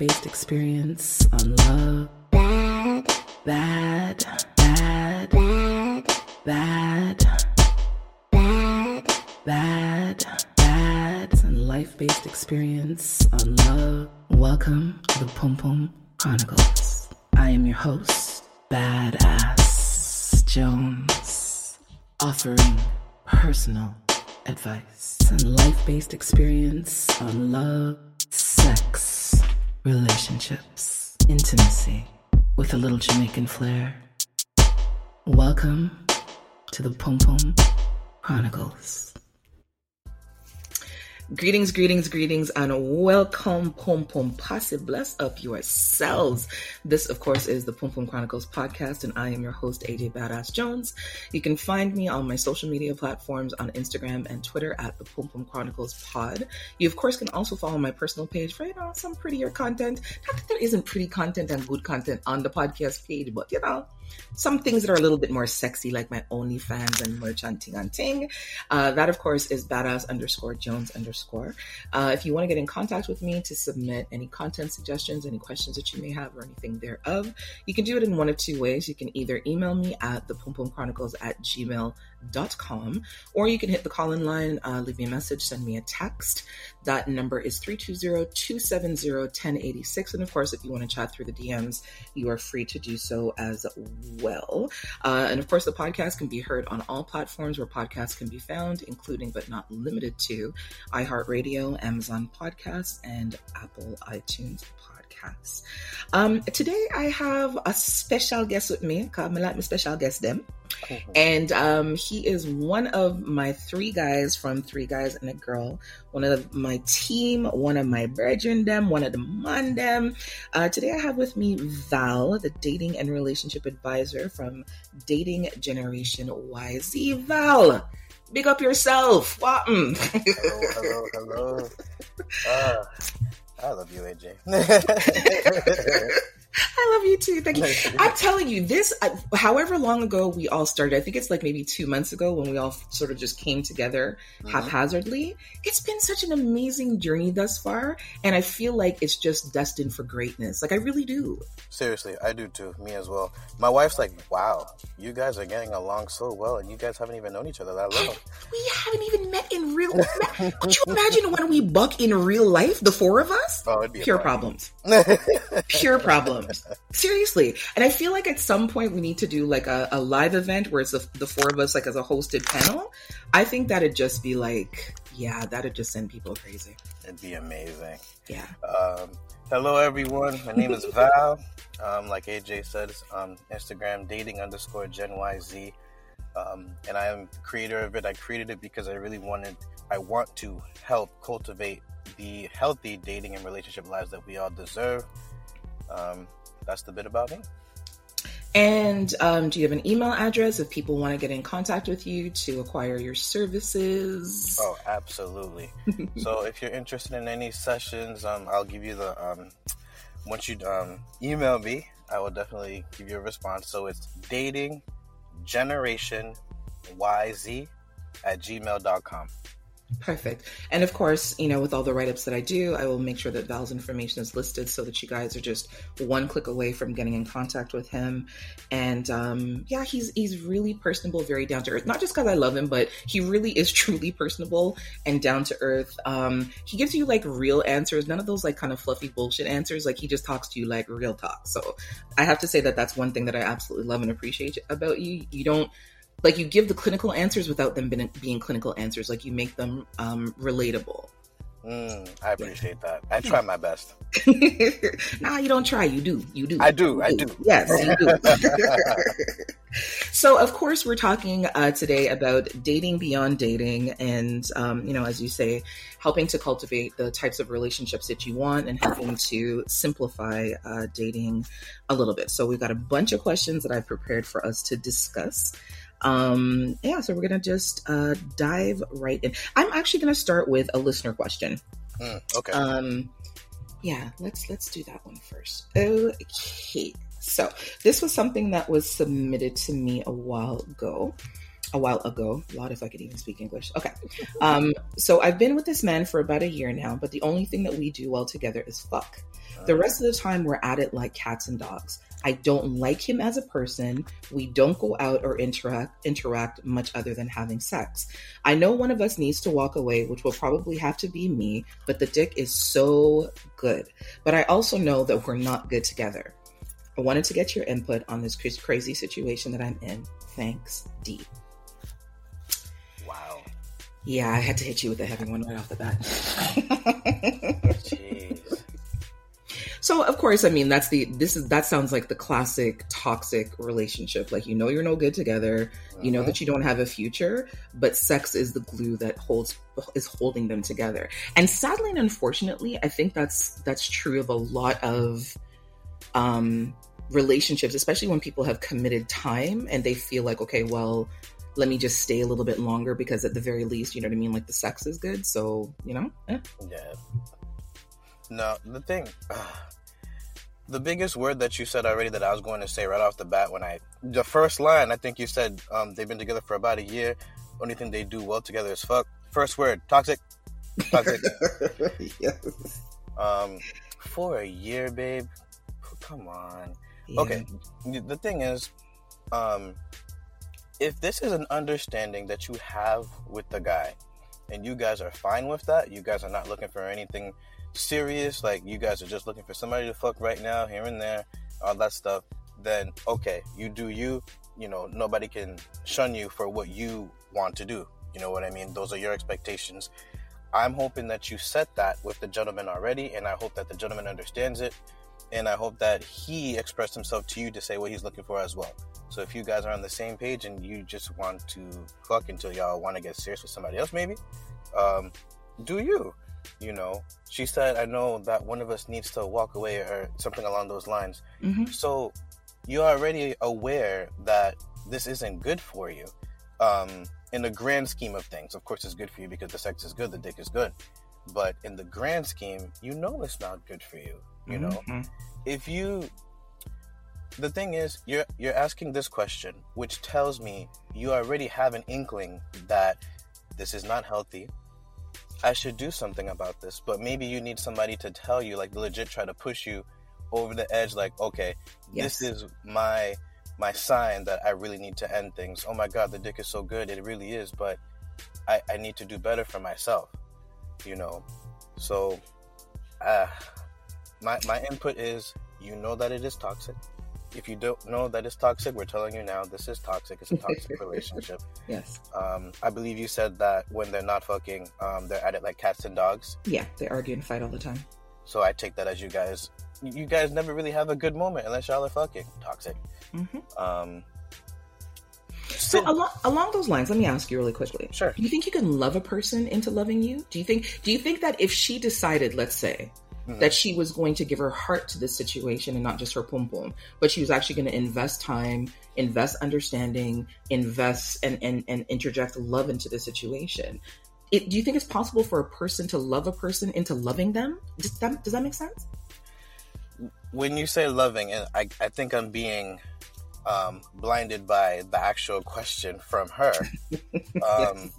based experience on love, bad, bad, bad, bad, bad, bad, bad, bad, and life based experience on love. Welcome to the Pum Pum Chronicles. I am your host, Badass Jones, offering personal advice and life based experience on love, sex, relationships, intimacy with a little Jamaican flair. Welcome to the Pum Pum Chronicles. Greetings, greetings, greetings, and welcome, Pom Pum Posse. Bless up yourselves. This, of course, is the Pum Pum Chronicles podcast, and I am your host, AJ Badass Jones. You can find me on my social media platforms on Instagram and Twitter at the Pum Pum Chronicles Pod. You, of course, can also follow my personal page for, you know, some prettier content. Not that there isn't pretty content and good content on the podcast page, but, you know, some things that are a little bit more sexy, like my OnlyFans and merchanting and ting. On Ting. Uh, that, of course, is badass underscore Jones underscore. Uh, if you want to get in contact with me to submit any content suggestions, any questions that you may have, or anything thereof, you can do it in one of two ways. You can either email me at the Pum Chronicles at gmail.com com, or you can hit the call in line, uh, leave me a message, send me a text. That number is 320 270 1086. And of course, if you want to chat through the DMs, you are free to do so as well. Uh, and of course, the podcast can be heard on all platforms where podcasts can be found, including but not limited to iHeartRadio, Amazon Podcasts, and Apple iTunes Podcasts. Um, today, I have a special guest with me. Cause I like my special guest them. And um, he is one of my three guys from Three Guys and a Girl, one of my team, one of my brethren them, one of the man them. Uh, today I have with me Val, the dating and relationship advisor from Dating Generation YZ. Val, big up yourself. hello, hello, hello. Uh, I love you, AJ. I love you too. Thank you. I'm telling you, this, uh, however long ago we all started, I think it's like maybe two months ago when we all sort of just came together mm-hmm. haphazardly. It's been such an amazing journey thus far. And I feel like it's just destined for greatness. Like, I really do. Seriously, I do too. Me as well. My wife's like, wow, you guys are getting along so well, and you guys haven't even known each other that long. We haven't even met in real life. Could you imagine when we buck in real life, the four of us? Oh, Pure problems. Pure problems. Seriously. And I feel like at some point we need to do like a, a live event where it's the, the four of us like as a hosted panel. I think that'd just be like, yeah, that'd just send people crazy. It'd be amazing. Yeah. Um, hello, everyone. My name is Val. Um, like AJ said, on Instagram, dating underscore Gen YZ. Um, and I am creator of it. I created it because I really wanted, I want to help cultivate the healthy dating and relationship lives that we all deserve. Um, that's the bit about me. And um, do you have an email address if people want to get in contact with you to acquire your services? Oh, absolutely. so if you're interested in any sessions, um, I'll give you the. Um, once you um, email me, I will definitely give you a response. So it's dating generation yz at gmail.com. Perfect. And of course, you know, with all the write ups that I do, I will make sure that Val's information is listed so that you guys are just one click away from getting in contact with him. And um, yeah, he's he's really personable, very down to earth. Not just because I love him, but he really is truly personable and down to earth. Um, he gives you like real answers, none of those like kind of fluffy bullshit answers. Like he just talks to you like real talk. So I have to say that that's one thing that I absolutely love and appreciate about you. You don't like you give the clinical answers without them being, being clinical answers. Like you make them um, relatable. Mm, i appreciate yeah. that. I try my best. Nah you don't try. You do. You do. I do. You i do, yes you do. So of course we're talking uh, today about dating beyond dating and um, you know as you say helping to cultivate the types of relationships that you want and helping to simplify uh, dating a little bit. So we've got a bunch of questions that i've prepared for us to discuss um, yeah, so we're gonna just uh, dive right in. I'm actually gonna start with a listener question. Mm, okay. Um, yeah, let's let's do that one first. Okay. So this was something that was submitted to me a while ago. A while ago. A lot if I could even speak English. Okay. Um, so I've been with this man for about a year now, but the only thing that we do well together is fuck. The rest of the time, we're at it like cats and dogs. I don't like him as a person. We don't go out or interact interact much other than having sex. I know one of us needs to walk away, which will probably have to be me, but the dick is so good. But I also know that we're not good together. I wanted to get your input on this crazy situation that I'm in. Thanks, D. Yeah, I had to hit you with a heavy one right off the bat. Jeez. So of course, I mean that's the this is that sounds like the classic toxic relationship. Like you know you're no good together, you know that you don't have a future, but sex is the glue that holds is holding them together. And sadly and unfortunately, I think that's that's true of a lot of um relationships, especially when people have committed time and they feel like, okay, well, let me just stay a little bit longer because at the very least, you know what I mean, like the sex is good. So, you know, eh. Yeah. No, the thing, the biggest word that you said already that I was going to say right off the bat when I, the first line, I think you said um, they've been together for about a year. Only thing they do well together is fuck. First word, toxic. Toxic. yes. um, for a year, babe. Come on. Yeah. Okay. The thing is, um, if this is an understanding that you have with the guy, and you guys are fine with that, you guys are not looking for anything serious, like you guys are just looking for somebody to fuck right now, here and there, all that stuff, then okay, you do you. You know, nobody can shun you for what you want to do. You know what I mean? Those are your expectations. I'm hoping that you set that with the gentleman already, and I hope that the gentleman understands it and I hope that he expressed himself to you to say what he's looking for as well. So if you guys are on the same page and you just want to fuck until y'all want to get serious with somebody else, maybe, um, do you? You know, she said, I know that one of us needs to walk away or something along those lines. Mhm. So you're already aware that this isn't good for you. Um, in the grand scheme of things, of course, it's good for you because the sex is good, the dick is good. But in the grand scheme, you know it's not good for you. You know, Mhm. if you the thing is you're you're asking this question which tells me you already have an inkling that this is not healthy i should do something about this but maybe you need somebody to tell you like legit try to push you over the edge like okay Yes. this is my my sign that i really need to end things oh my god the dick is so good it really is but i i need to do better for myself you know so uh my my input is you know that it is toxic if you don't know that it's toxic we're telling you now this is toxic it's a toxic relationship Yes. um i believe you said that when they're not fucking um they're at it like cats and dogs Yeah, they argue and fight all the time. so i take that as you guys you guys never really have a good moment unless y'all are fucking toxic hmm um So Sid- along along those lines, let me ask you really quickly. Sure. Do you think you can love a person into loving you? Do you think do you think that if she decided, let's say, Mhm. that she was going to give her heart to this situation and not just her pum pum, but she was actually going to invest time, invest understanding, invest and and, and interject love into the situation. It, do you think it's possible for a person to love a person into loving them? Does that, does that make sense? when you say loving, and I, I think I'm being um, blinded by the actual question from her. Um,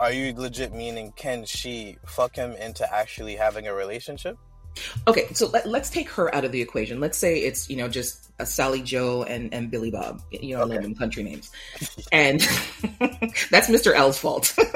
are you legit meaning can she fuck him into actually having a relationship? Okay, so let, let's take her out of the equation. Let's say it's you know just a Sally Joe and, and Billy Bob. You know, I love Okay. them country names, and that's Mr. L's fault.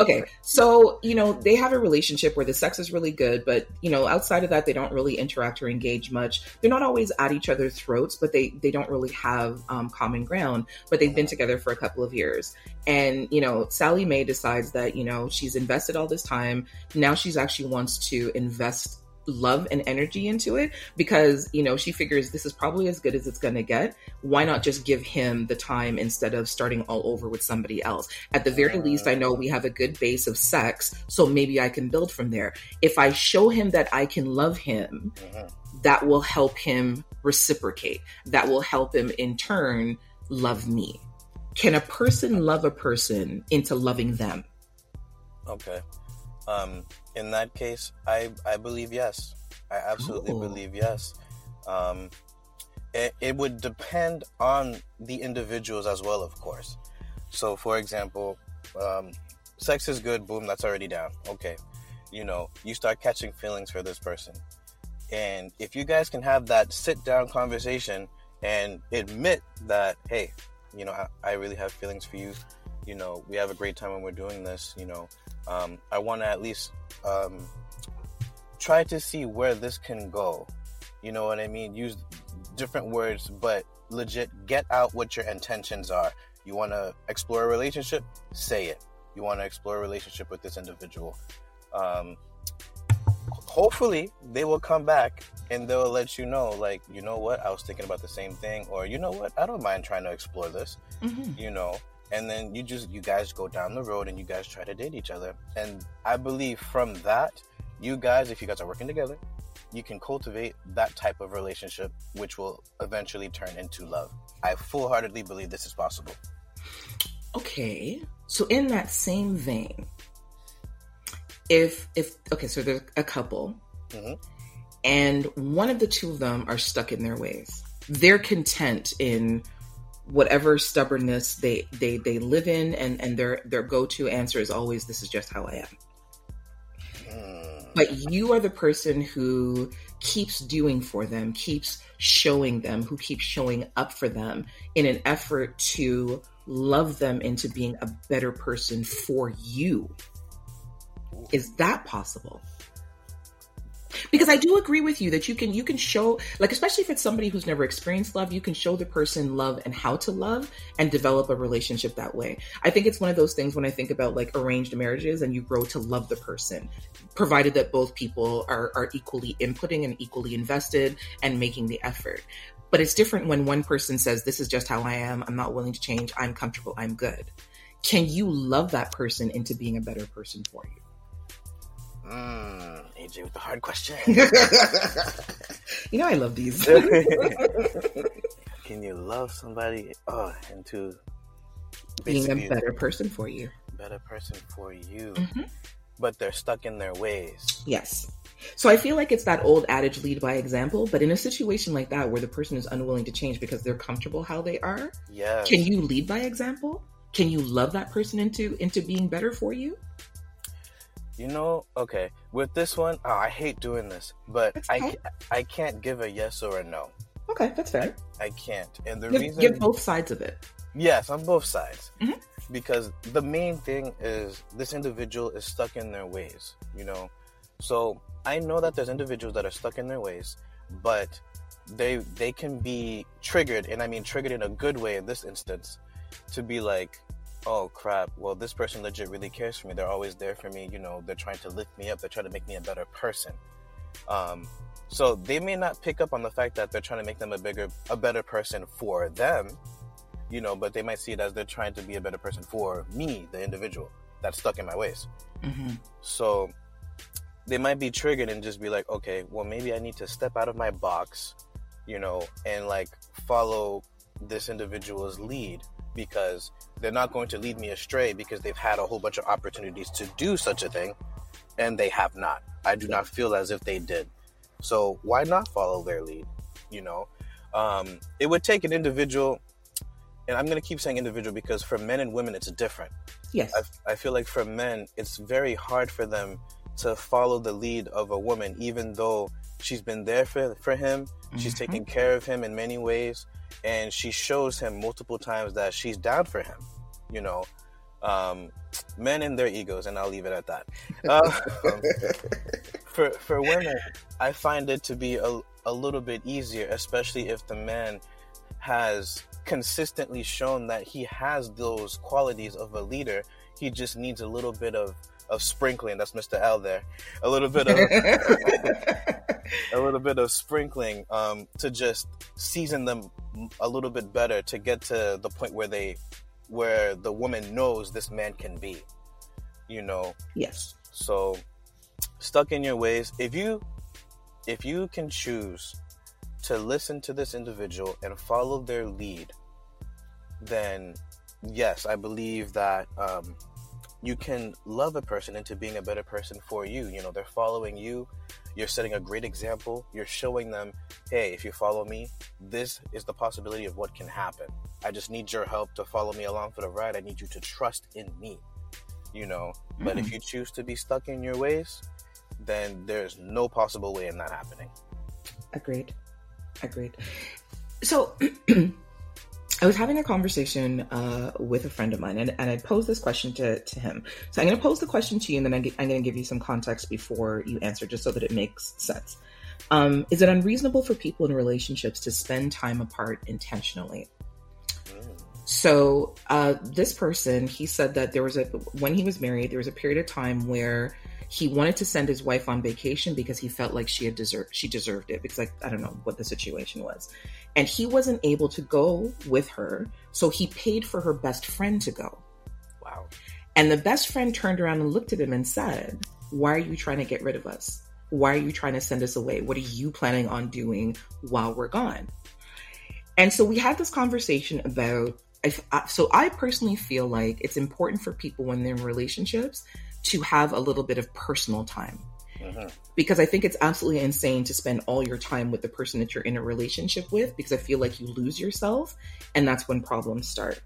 okay, so you know they have a relationship where the sex is really good, but you know outside of that they don't really interact or engage much. They're not always at each other's throats, but they they don't really have um, common ground. But they've been together for a couple of years, and you know Sally Mae decides that you know she's invested all this time now she's actually wants to invest love and energy into it because you know she figures this is probably as good as it's going to get. Why not just give him the time instead of starting all over with somebody else? At the very least i know we have a good base of sex so maybe i can build from there. If i show him that i can love him Mhm. that will help him reciprocate. That will help him in turn love me. Can a person love a person into loving them? Okay. Um, in that case, I I believe yes. I absolutely Ooh. believe yes. Um, it, it would depend on the individuals as well, of course. So, for example, um, sex is good, boom, that's already down. Okay. You know, you start catching feelings for this person. And if you guys can have that sit down conversation and admit that, hey, you know, I, I really have feelings for you. You know, we have a great time when we're doing this. You know, um, I want to at least um, try to see where this can go. You know what I mean? Use different words, but legit get out what your intentions are. You want to explore a relationship? Say it. You want to explore a relationship with this individual. Um, hopefully, they will come back and they'll let you know, like, you know what, I was thinking about the same thing, or you know what, I don't mind trying to explore this, mm-hmm. you know. And then you just, you guys go down the road and you guys try to date each other. And I believe from that, you guys, if you guys are working together, you can cultivate that type of relationship, which will eventually turn into love. I full heartedly believe this is possible. Okay. So, in that same vein, if, if, okay, so there's a couple, mm-hmm. and one of the two of them are stuck in their ways. They're content in whatever stubbornness they they they live in and and their their go-to answer is always this is just how i am mm. but you are the person who keeps doing for them, keeps showing them, who keeps showing up for them in an effort to love them into being a better person for you. Is that possible? Because i do agree with you that you can you can show like especially if it's somebody who's never experienced love you can show the person love and how to love and develop a relationship that way. I think it's one of those things when i think about like arranged marriages and you grow to love the person provided that both people are are equally inputting and equally invested and making the effort. But it's different when one person says this is just how i am. I'm not willing to change. I'm comfortable. I'm good. Can you love that person into being a better person for you Mm, AJ with the hard question. you know I love these. Can you love somebody oh, into being a better person for you? Better person for you. Mm-hmm. But they're stuck in their ways. Yes. So I feel like it's that old adage lead by example, but in a situation like that where the person is unwilling to change because they're comfortable how they are, yes. can you lead by example? Can you love that person into into being better for you? You know, okay, with this one, oh, I hate doing this, but. I I can't give a yes or a no. Okay, that's fair. I can't, and the give, reason give both sides of it. Yes, on both sides, mm-hmm. because the main thing is this individual is stuck in their ways. You know, so I know that there's individuals that are stuck in their ways, but they they can be triggered, and I mean triggered in a good way in this instance, to be like, oh crap, well, this person legit really cares for me. They're always there for me. You know, they're trying to lift me up. They're trying to make me a better person. Um, so they may not pick up on the fact that they're trying to make them a bigger, a better person for them, you know, but they might see it as they're trying to be a better person for me, the individual that's stuck in my ways. Mm-hmm. So they might be triggered and just be like, okay, well, maybe I need to step out of my box, you know, and like follow this individual's lead because they're not going to lead me astray because they've had a whole bunch of opportunities to do such a thing and they have not. I do not feel as if they did. So why not follow their lead? You know, um, it would take an individual, and I'm going to keep saying individual because for men and women, it's different. Yes. I, I feel like for men, it's very hard for them to follow the lead of a woman, even though she's been there for, for him, mm-hmm. she's taken care of him in many ways and she shows him multiple times that she's down for him. You know, um, men and their egos, and I'll leave it at that. Uh, for for women, I find it to be a, a little bit easier, especially if the man has consistently shown that he has those qualities of a leader. He just needs a little bit of of sprinkling. That's Mr. L there. A little bit of a little bit of sprinkling um, to just season them a little bit better to get to the point where they where the woman knows this man can be. You know. Yes. So stuck in your ways. If you if you can choose to listen to this individual and follow their lead, then yes, I believe that um, you can love a person into being a better person for you. You know, they're following you. you're setting a great example. You're showing them, hey, if you follow me, this is the possibility of what can happen. I just need your help to follow me along for the ride. I need you to trust in me, you know. Mm. But if mm. you choose to be stuck in your ways, then there's no possible way in that happening. Agreed. Agreed. So, I was having a conversation uh, with a friend of mine, and, and I posed this question to, to him. So I'm going to pose the question to you, and then I'm going to give you some context before you answer, just so that it makes sense. Um, is it unreasonable for people in relationships to spend time apart intentionally? So uh, this person, he said that there was a when he was married, there was a period of time where he wanted to send his wife on vacation because he felt like she had deserved she deserved it because like I don't know what the situation was. And he wasn't able to go with her, so he paid for her best friend to go. Wow. And the best friend turned around and looked at him and said, "Why are you trying to get rid of us? Why are you trying to send us away? What are you planning on doing while we're gone?" And so we had this conversation about if, uh, so I personally feel like it's important for people when they're in relationships to have a little bit of personal time. Mm-hmm. Because I think it's absolutely insane to spend all your time with the person that you're in a relationship with, because I feel like you lose yourself, and that's when problems start.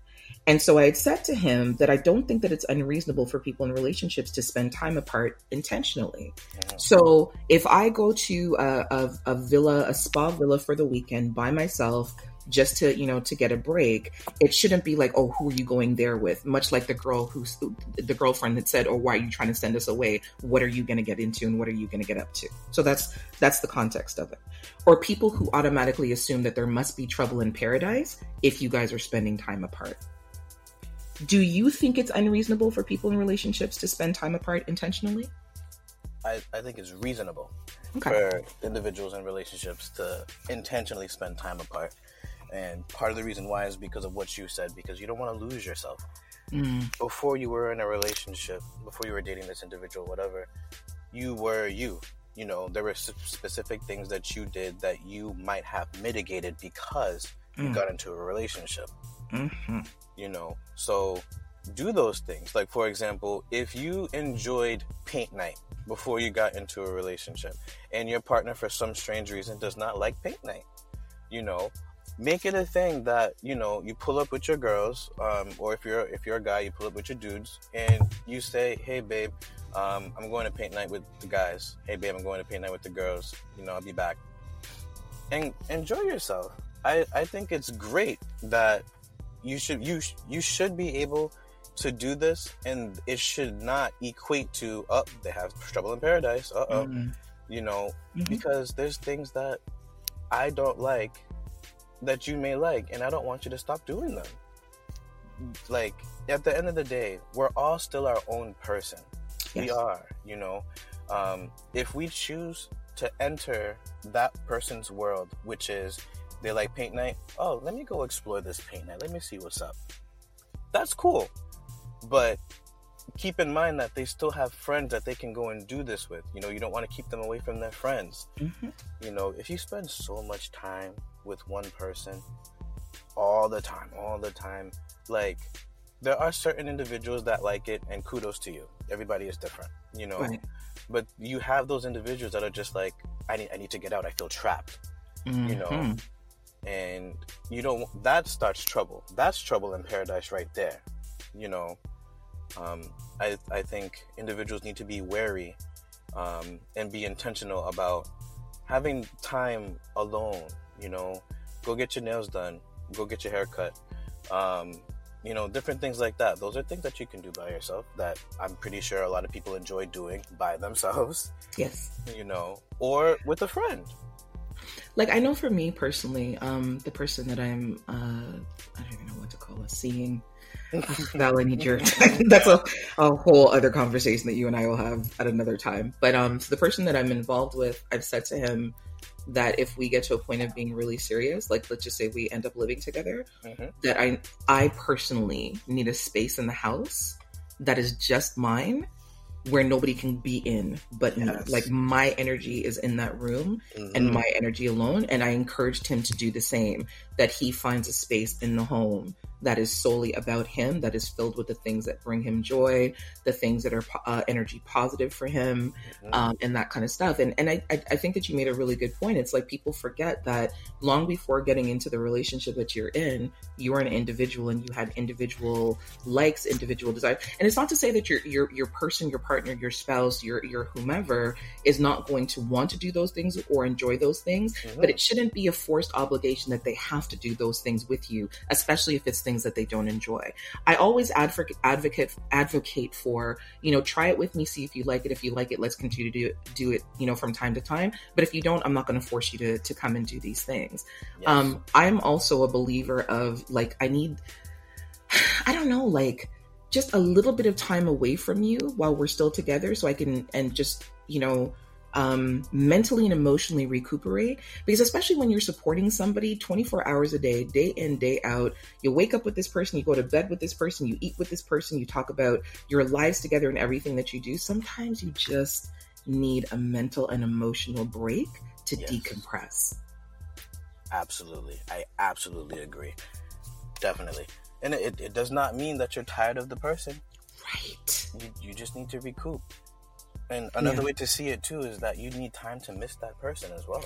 And so I had said to him that I don't think that it's unreasonable for people in relationships to spend time apart intentionally. Mm-hmm. So if I go to a, a, a villa, a spa villa for the weekend by myself, just to you know to get a break it shouldn't be like oh who are you going there with? Much like the girl who's the girlfriend that said oh why are you trying to send us away? What are you going to get into and what are you going to get up to? So that's that's the context of it. Or people who automatically assume that there must be trouble in paradise if you guys are spending time apart. Do you think it's unreasonable for people in relationships to spend time apart intentionally? I, I think it's reasonable okay. for individuals in relationships to intentionally spend time apart and part of the reason why is because of what you said, because you don't want to lose yourself. Mm. Before you were in a relationship, before you were dating this individual, whatever, you were you. You know, there were specific things that you did that you might have mitigated because mm. you got into a relationship. Mm-hmm. You know, so do those things. Like, for example, if you enjoyed paint night before you got into a relationship and your partner, for some strange reason, does not like paint night, you know, make it a thing that you know you pull up with your girls um, or if you're if you're a guy you pull up with your dudes and you say hey babe um, i'm going to paint night with the guys. Hey babe i'm going to paint night with the girls. You know i'll be back. And enjoy yourself. I i think it's great that you should you you should be able to do this and it should not equate to oh they have trouble in paradise. Uh-oh. Mm-hmm. you know mm-hmm. because there's things that i don't like that you may like, and I don't want you to stop doing them. Like, at the end of the day, we're all still our own person. Yes. We are, you know. Um, if we choose to enter that person's world, which is they like paint night, oh, let me go explore this paint night. Let me see what's up. That's cool. But keep in mind that they still have friends that they can go and do this with. You know, you don't want to keep them away from their friends. Mm-hmm. You know, if you spend so much time with one person all the time, all the time. Like, there are certain individuals that like it, and kudos to you. Everybody is different, you know. Right. But you have those individuals that are just like, I need, I need to get out. I feel trapped, mm-hmm. you know. Mm-hmm. And you don't. That starts trouble. That's trouble in paradise right there, you know. Um, I, I think individuals need to be wary um, and be intentional about having time alone you know, go get your nails done, go get your hair cut. Um, you know, different things like that. Those are things that you can do by yourself that I'm pretty sure a lot of people enjoy doing by themselves. Yes. You know, or with a friend. Like I know for me personally, um, the person that I'm uh I don't even know what to call it, seeing Val, I need your that's a, a whole other conversation that you and I will have at another time. But um so the person that I'm involved with, I've said to him, that if we get to a point of being really serious, like let's just say we end up living together, mm-hmm. that I I personally need a space in the house that is just mine where nobody can be in but yes. me. Like my energy is in that room mm-hmm. and my energy alone. And I encouraged him to do the same. That he finds a space in the home that is solely about him, that is filled with the things that bring him joy, the things that are uh, energy positive for him, mm-hmm. um, and that kind of stuff. And and I, I think that you made a really good point. It's like people forget that long before getting into the relationship that you're in, you're an individual and you had individual likes, individual desires. And it's not to say that your your your person, your partner, your spouse, your your whomever is not going to want to do those things or enjoy those things, mm-hmm. but it shouldn't be a forced obligation that they have to do those things with you, especially if it's things that they don't enjoy. I always advocate advocate advocate for, you know, try it with me, see if you like it. If you like it, let's continue to do it, do it, you know, from time to time. But if you don't, I'm not going to force you to to come and do these things. Yes. Um, I'm also a believer of like I need, I don't know, like just a little bit of time away from you while we're still together, so I can and just you know um, mentally and emotionally recuperate. Because especially when you're supporting somebody 24 hours a day, day in, day out, you wake up with this person, you go to bed with this person, you eat with this person, you talk about your lives together and everything that you do. Sometimes you just need a mental and emotional break to yes. decompress. Absolutely. I absolutely agree. Definitely. And it, it does not mean that you're tired of the person. Right. You, you just need to recoup. And another yeah. way to see it too is that you need time to miss that person as well.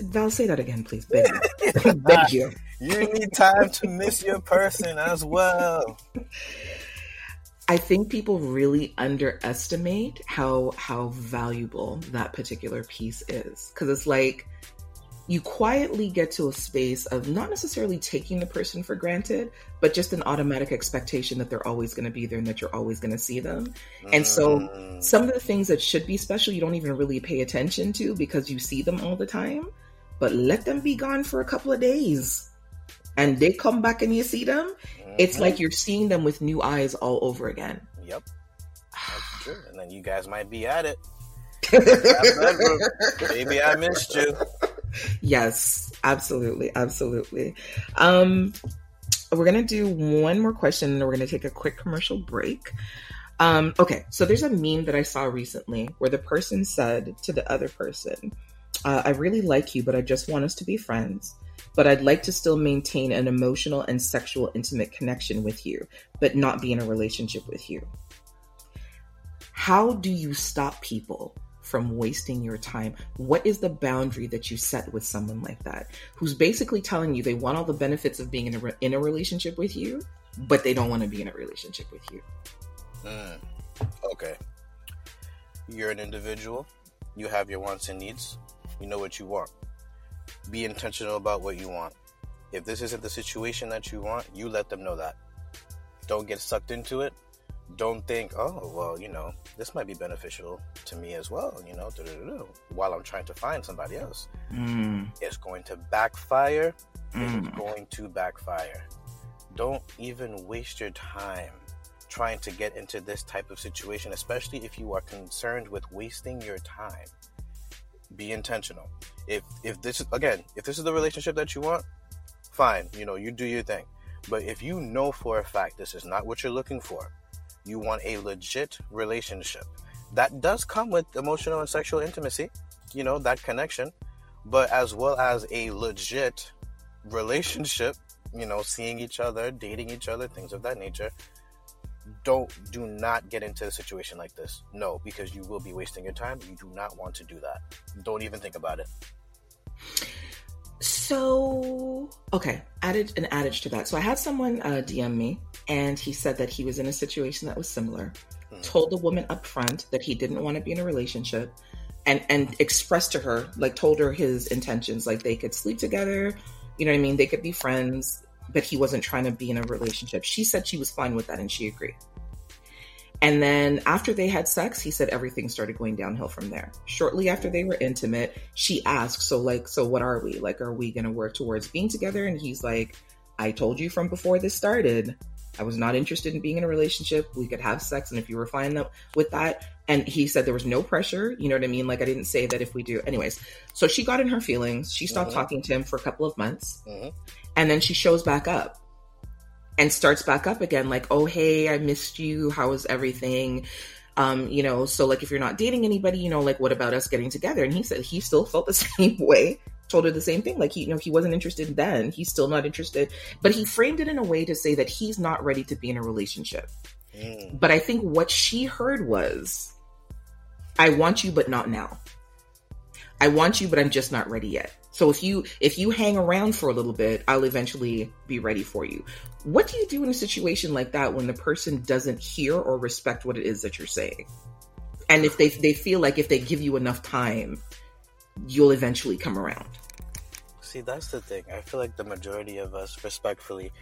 Val, say that again, please. Beg you. Beg you. You need time to miss your person as well. I think people really underestimate how how valuable that particular piece is because it's like you quietly get to a space of not necessarily taking the person for granted, but just an automatic expectation that they're always going to be there and that you're always going to see them. And so mm. some of the things that should be special, you don't even really pay attention to because you see them all the time, but let them be gone for a couple of days and they come back and you see them. Mm-hmm. It's like you're seeing them with new eyes all over again. Yep. That's true. And then you guys might be at it. Maybe I missed you yes, absolutely, absolutely. Um, we're gonna do one more question, and we're gonna take a quick commercial break. Um, okay, so there's a meme that I saw recently where the person said to the other person, uh, "I really like you, but I just want us to be friends." But I'd like to still maintain an emotional and sexual intimate connection with you, but not be in a relationship with you. How do you stop people from wasting your time? What is the boundary that you set with someone like that who's basically telling you they want all the benefits of being in a, re- in a relationship with you, but they don't want to be in a relationship with you? Mm, okay. You're an individual, you have your wants and needs, you know what you want. Be intentional about what you want. If this isn't the situation that you want, you let them know that. Don't get sucked into it don't think, oh, well, you know, this might be beneficial to me as well, you know, while I'm trying to find somebody else. Mm. It's going to backfire. Mm. It's going to backfire. Don't even waste your time trying to get into this type of situation, especially if you are concerned with wasting your time. Be intentional. If if this is again, if this is the relationship that you want, fine, you know, you do your thing. But if you know for a fact this is not what you're looking for, you want a legit relationship. That does come with emotional and sexual intimacy, you know, that connection, but as well as a legit relationship, you know, seeing each other, dating each other, things of that nature. Don't, do not get into a situation like this. No, because you will be wasting your time. You do not want to do that. Don't even think about it. So, okay, added an adage to that. So I had someone uh, DM me, and he said that he was in a situation that was similar. Mm-hmm. Told the woman up front that he didn't want to be in a relationship, and and expressed to her, like, told her his intentions, like they could sleep together, you know what I mean? They could be friends, but he wasn't trying to be in a relationship. She said she was fine with that, and she agreed. And then after they had sex, he said everything started going downhill from there. Shortly after they were intimate, she asked, So, like, so what are we? Like, are we going to work towards being together? And he's like, I told you from before this started, I was not interested in being in a relationship. We could have sex. And if you were fine with that, and he said there was no pressure, you know what I mean? Like, I didn't say that if we do. Anyways, so she got in her feelings. She stopped mm-hmm. talking to him for a couple of months. Mm-hmm. And then she shows back up and starts back up again like oh hey i missed you how was everything um you know so like if you're not dating anybody you know like what about us getting together and he said he still felt the same way told her the same thing. Like he, you know, he wasn't interested then. He's still not interested. But he framed it in a way to say that he's not ready to be in a relationship. Mm. But I think what she heard was, I want you, but not now. I want you, but I'm just not ready yet. So if you if you hang around for a little bit, I'll eventually be ready for you. What do you do in a situation like that when the person doesn't hear or respect what it is that you're saying? And if they they feel like if they give you enough time, you'll eventually come around. See, that's the thing. I feel like the majority of us, respectfully,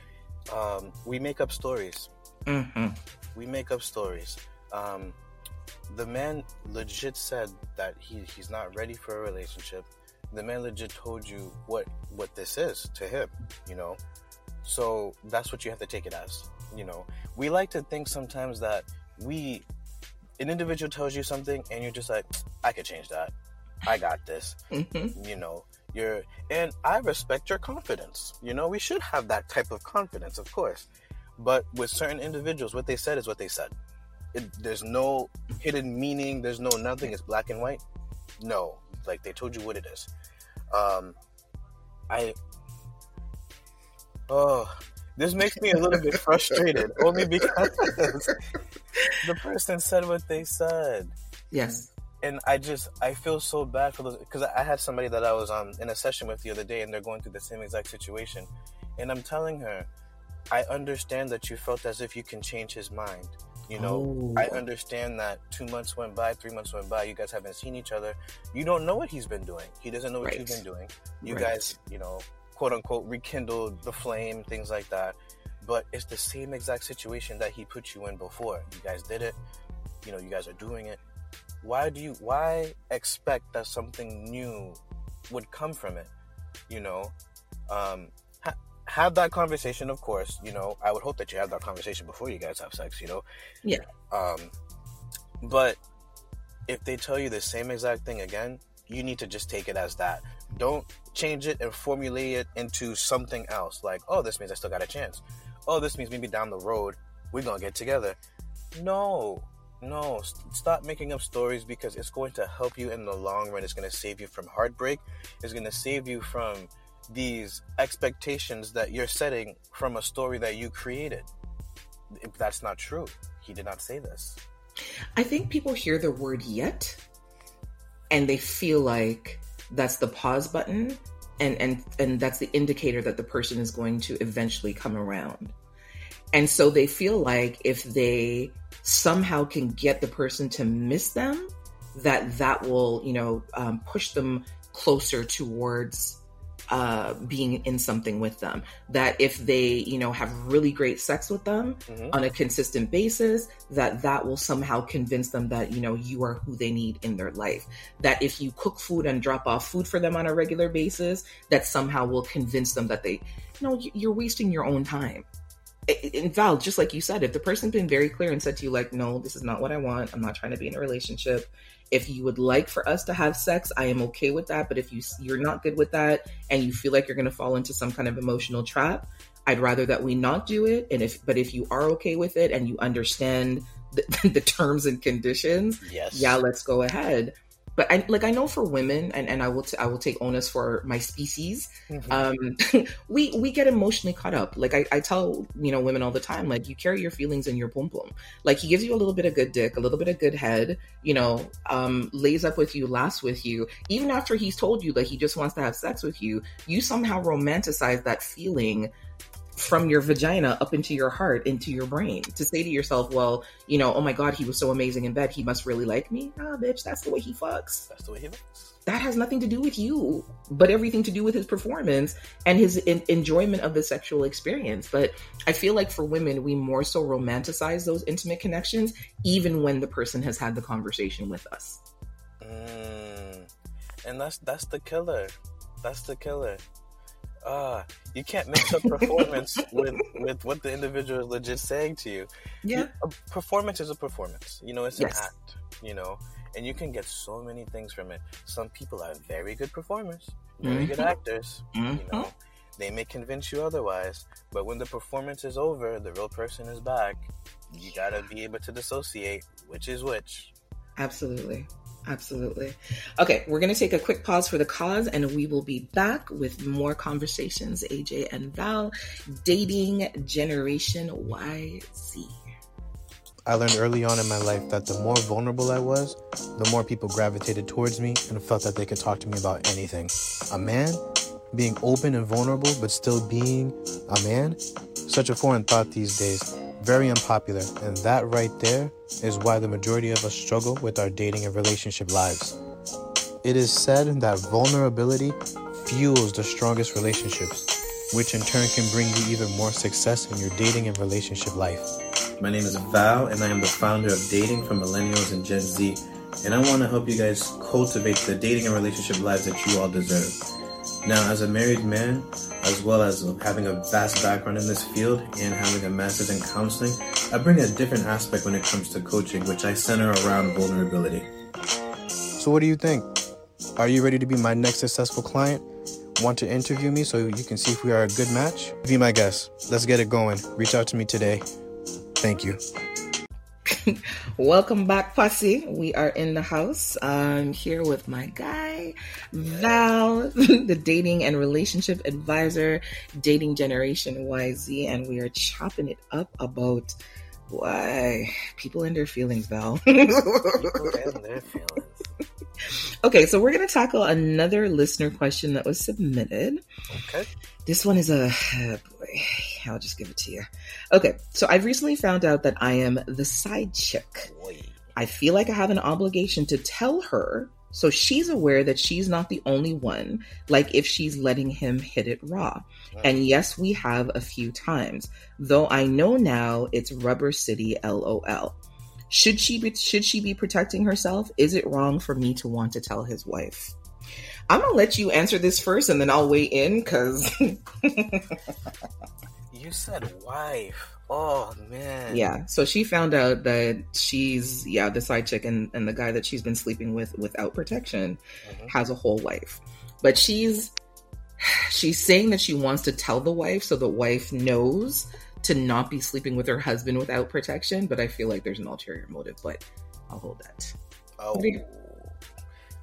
um, we make up stories. Mm-hmm. We make up stories. Um, the man legit said that he, he's not ready for a relationship. The man legit told you what what this is to him, you know. So that's what you have to take it as. You know, we like to think sometimes that we an individual tells you something and you're just like, I could change that. I got this. Mm-hmm. You know, you're, and I respect your confidence. You know, we should have that type of confidence, of course. But with certain individuals, what they said is what they said. It, there's no hidden meaning. There's no nothing. It's black and white. No, like they told you what it is. Um, I, oh, this makes me a little bit frustrated, only because the person said what they said. Yes and I just I feel so bad for those because I had somebody that I was um in a session with the other day, and they're going through the same exact situation, and I'm telling her, I understand that you felt as if you can change his mind. You know, oh. I understand that two months went by, three months went by, you guys haven't seen each other. You don't know what he's been doing. He doesn't know what right. you've been doing. You right. guys, you know, quote unquote, rekindled the flame, things like that. But it's the same exact situation that he put you in before. You guys did it. You know, you guys are doing it why do you why expect that something new would come from it you know? Um ha- have that conversation of course you know? I would hope that you have that conversation before you guys have sex you know? Yeah. Um but if they tell you the same exact thing again you need to just take it as that. Don't change it and formulate it into something else like oh this means i still got a chance. Oh this means maybe down the road we're gonna get together. No no, stop making up stories because it's going to help you in the long run. It's going to save you from heartbreak. It's going to save you from these expectations that you're setting from a story that you created. That's not true. He did not say this. I think people hear the word yet and they feel like that's the pause button and and and that's the indicator that the person is going to eventually come around. And so they feel like if they somehow can get the person to miss them, that that will, you know, um, push them closer towards uh, being in something with them. That if they, you know, have really great sex with them mm-hmm. on a consistent basis, that that will somehow convince them that, you know, you are who they need in their life. That if you cook food and drop off food for them on a regular basis, that somehow will convince them that they, you know, you're wasting your own time in Val, just like you said, if the person's been very clear and said to you, like, no, this is not what I want, I'm not trying to be in a relationship. If you would like for us to have sex, I am okay with that. But if you you're not good with that and you feel like you're going to fall into some kind of emotional trap, I'd rather that we not do it. And if but if you are okay with it and you understand the, the terms and conditions, yes, yeah, let's go ahead but I like I know for women, and, and I will t- I will take onus for my species. Mm-hmm. Um, we we get emotionally caught up. Like I, I tell you know women all the time, like you carry your feelings in your pum pum. Like he gives you a little bit of good dick, a little bit of good head. You know, um, lays up with you, laughs with you, even after he's told you that he just wants to have sex with you. You somehow romanticize that feeling from your vagina up into your heart, into your brain, to say to yourself, well, you know, oh my God, he was so amazing in bed. He must really like me. Nah, bitch, that's the way he fucks. That's the way he fucks. That has nothing to do with you, but everything to do with his performance and his in- enjoyment of the sexual experience. But I feel like for women, we more so romanticize those intimate connections, even when the person has had the conversation with us. Mm. And that's that's the killer. That's the killer uh, you can't mix up performance with with what the individual is legit saying to you. Yeah, a performance is a performance. You know, it's yes. an act. You know, and you can get so many things from it. Some people are very good performers, very mm-hmm. good actors. Mm-hmm. You know, they may convince you otherwise, but when the performance is over, the real person is back. You gotta be able to dissociate which is which. Absolutely. Absolutely. Okay, we're going to take a quick pause for the cause and we will be back with more conversations. AJ and Val, dating Generation YZ. I learned early on in my life that the more vulnerable I was, the more people gravitated towards me and felt that they could talk to me about anything. A man being open and vulnerable, but still being a man, such a foreign thought these days. Very unpopular, and that right there is why the majority of us struggle with our dating and relationship lives. It is said that vulnerability fuels the strongest relationships, which in turn can bring you even more success in your dating and relationship life. My name is Val, and I am the founder of Dating for Millennials and Gen Z. And I want to help you guys cultivate the dating and relationship lives that you all deserve. Now, as a married man, as well as having a vast background in this field and having a master's in counseling, I bring a different aspect when it comes to coaching, which I center around vulnerability. So, what do you think? Are you ready to be my next successful client? Want to interview me so you can see if we are a good match? Be my guest. Let's get it going. Reach out to me today. Thank you. Welcome back, Posse. We are in the house. I'm here with my guy, Val, the dating and relationship advisor, Dating Generation YZ, and we are chopping it up about why people and their feelings, Val. people and their feelings. Okay, so we're going to tackle another listener question that was submitted. Okay. This one is a oh boy. I'll just give it to you. Okay, so I've recently found out that I am the side chick. Boy. I feel like I have an obligation to tell her so she's aware that she's not the only one, like if she's letting him hit it raw. And yes, we have a few times, though I know now it's Rubber City LOL. Should she be should she be protecting herself? Is it wrong for me to want to tell his wife? I'm gonna let you answer this first, and then I'll weigh in because you said wife. Oh man. Yeah. So she found out that she's yeah the side chick and, and the guy that she's been sleeping with without protection mm-hmm. has a whole wife, but she's she's saying that she wants to tell the wife so the wife knows to not be sleeping with her husband without protection. But I feel like there's an ulterior motive. But I'll hold that. Oh.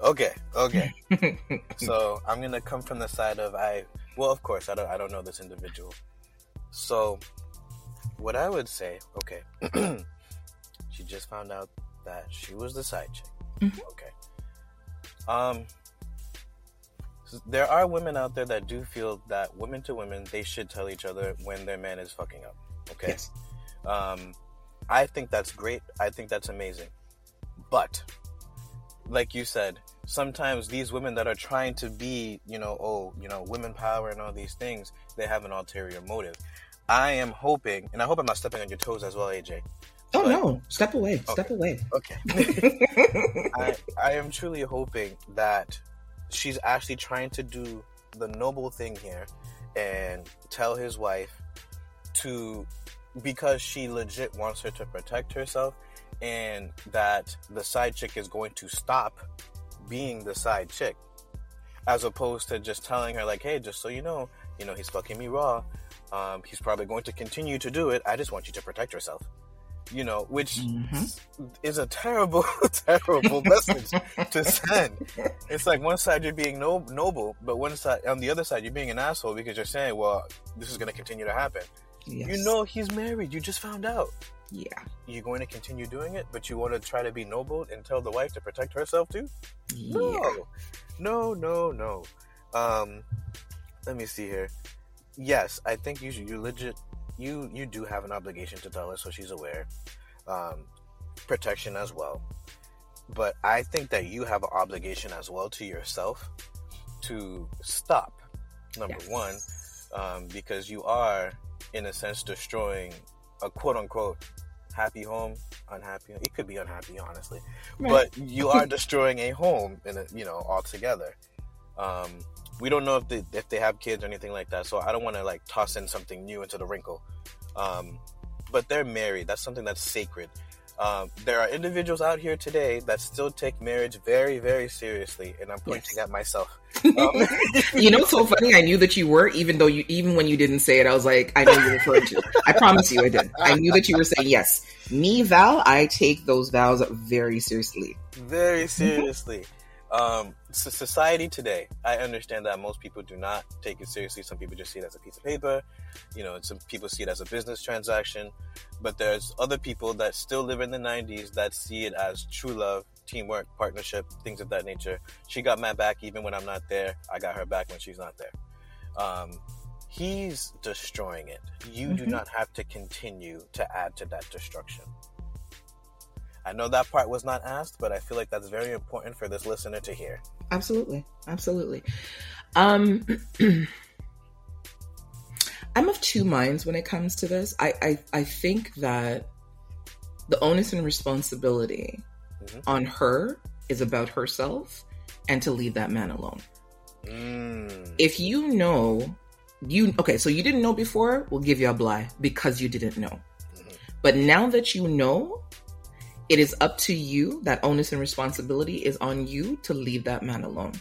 Okay, okay. so I'm gonna come from the side of I. Well, of course, I don't. I don't know this individual. So, what I would say, okay, she just found out that she was the side chick. Mm-hmm. Okay. Um. there are women out there that do feel that women to women they should tell each other when their man is fucking up. Okay. Yes. Um, I think that's great. I think that's amazing. But like you said, sometimes these women that are trying to be, you know, oh, you know, women power and all these things, they have an ulterior motive. I am hoping, and I hope I'm not stepping on your toes as well, AJ. Oh but, no, step away, okay. step away. Okay. I, I am truly hoping that she's actually trying to do the noble thing here and tell his wife to because she legit wants her to protect herself and that the side chick is going to stop being the side chick as opposed to just telling her like hey just so you know you know he's fucking me raw um, he's probably going to continue to do it i just want you to protect yourself you know which mm-hmm. is a terrible terrible message to send it's like one side you're being no- noble but one side on the other side you're being an asshole because you're saying well this is going to continue to happen yes. you know he's married you just found out yeah. You're going to continue doing it, but you want to try to be noble and tell the wife to protect herself too? Yeah. No. No, no, no. Um, let me see here. Yes, I think you you legit you you do have an obligation to tell her so she's aware. Um, protection as well. But I think that you have an obligation as well to yourself to stop. Number yes. one, um, because you are in a sense destroying a quote unquote happy home, unhappy. It could be unhappy, honestly, right. but you are destroying a home, in a, you know, altogether. Um, we don't know if they if they have kids or anything like that, so I don't want to like toss in something new into the wrinkle. Um, but they're married. That's something that's sacred. Um, there are individuals out here today that still take marriage very, very seriously, and I'm pointing yes. at myself. Um, you know, it's so funny. I knew that you were, even though you, even when you didn't say it, I was like, I know you're referring to. I promise you, I did. I knew that you were saying yes. Me, Val, I take those vows very seriously. Very seriously. Um, so society today, I understand that most people do not take it seriously. Some people just see it as a piece of paper. You know, some people see it as a business transaction. But there's other people that still live in the 90s that see it as true love, teamwork, partnership, things of that nature. She got my back even when I'm not there. I got her back when she's not there. Um, he's destroying it. You mm-hmm. do not have to continue to add to that destruction. I know that part was not asked, but I feel like that's very important for this listener to hear. Absolutely. Absolutely. Um, I'm of two minds when it comes to this. I, I, I think that the onus and responsibility mm-hmm. on her is about herself and to leave that man alone. Mm. If you know, you okay, so you didn't know before, we'll give you a bly because you didn't know. Mm-hmm. But now that you know, it is up to you. That onus and responsibility is on you to leave that man alone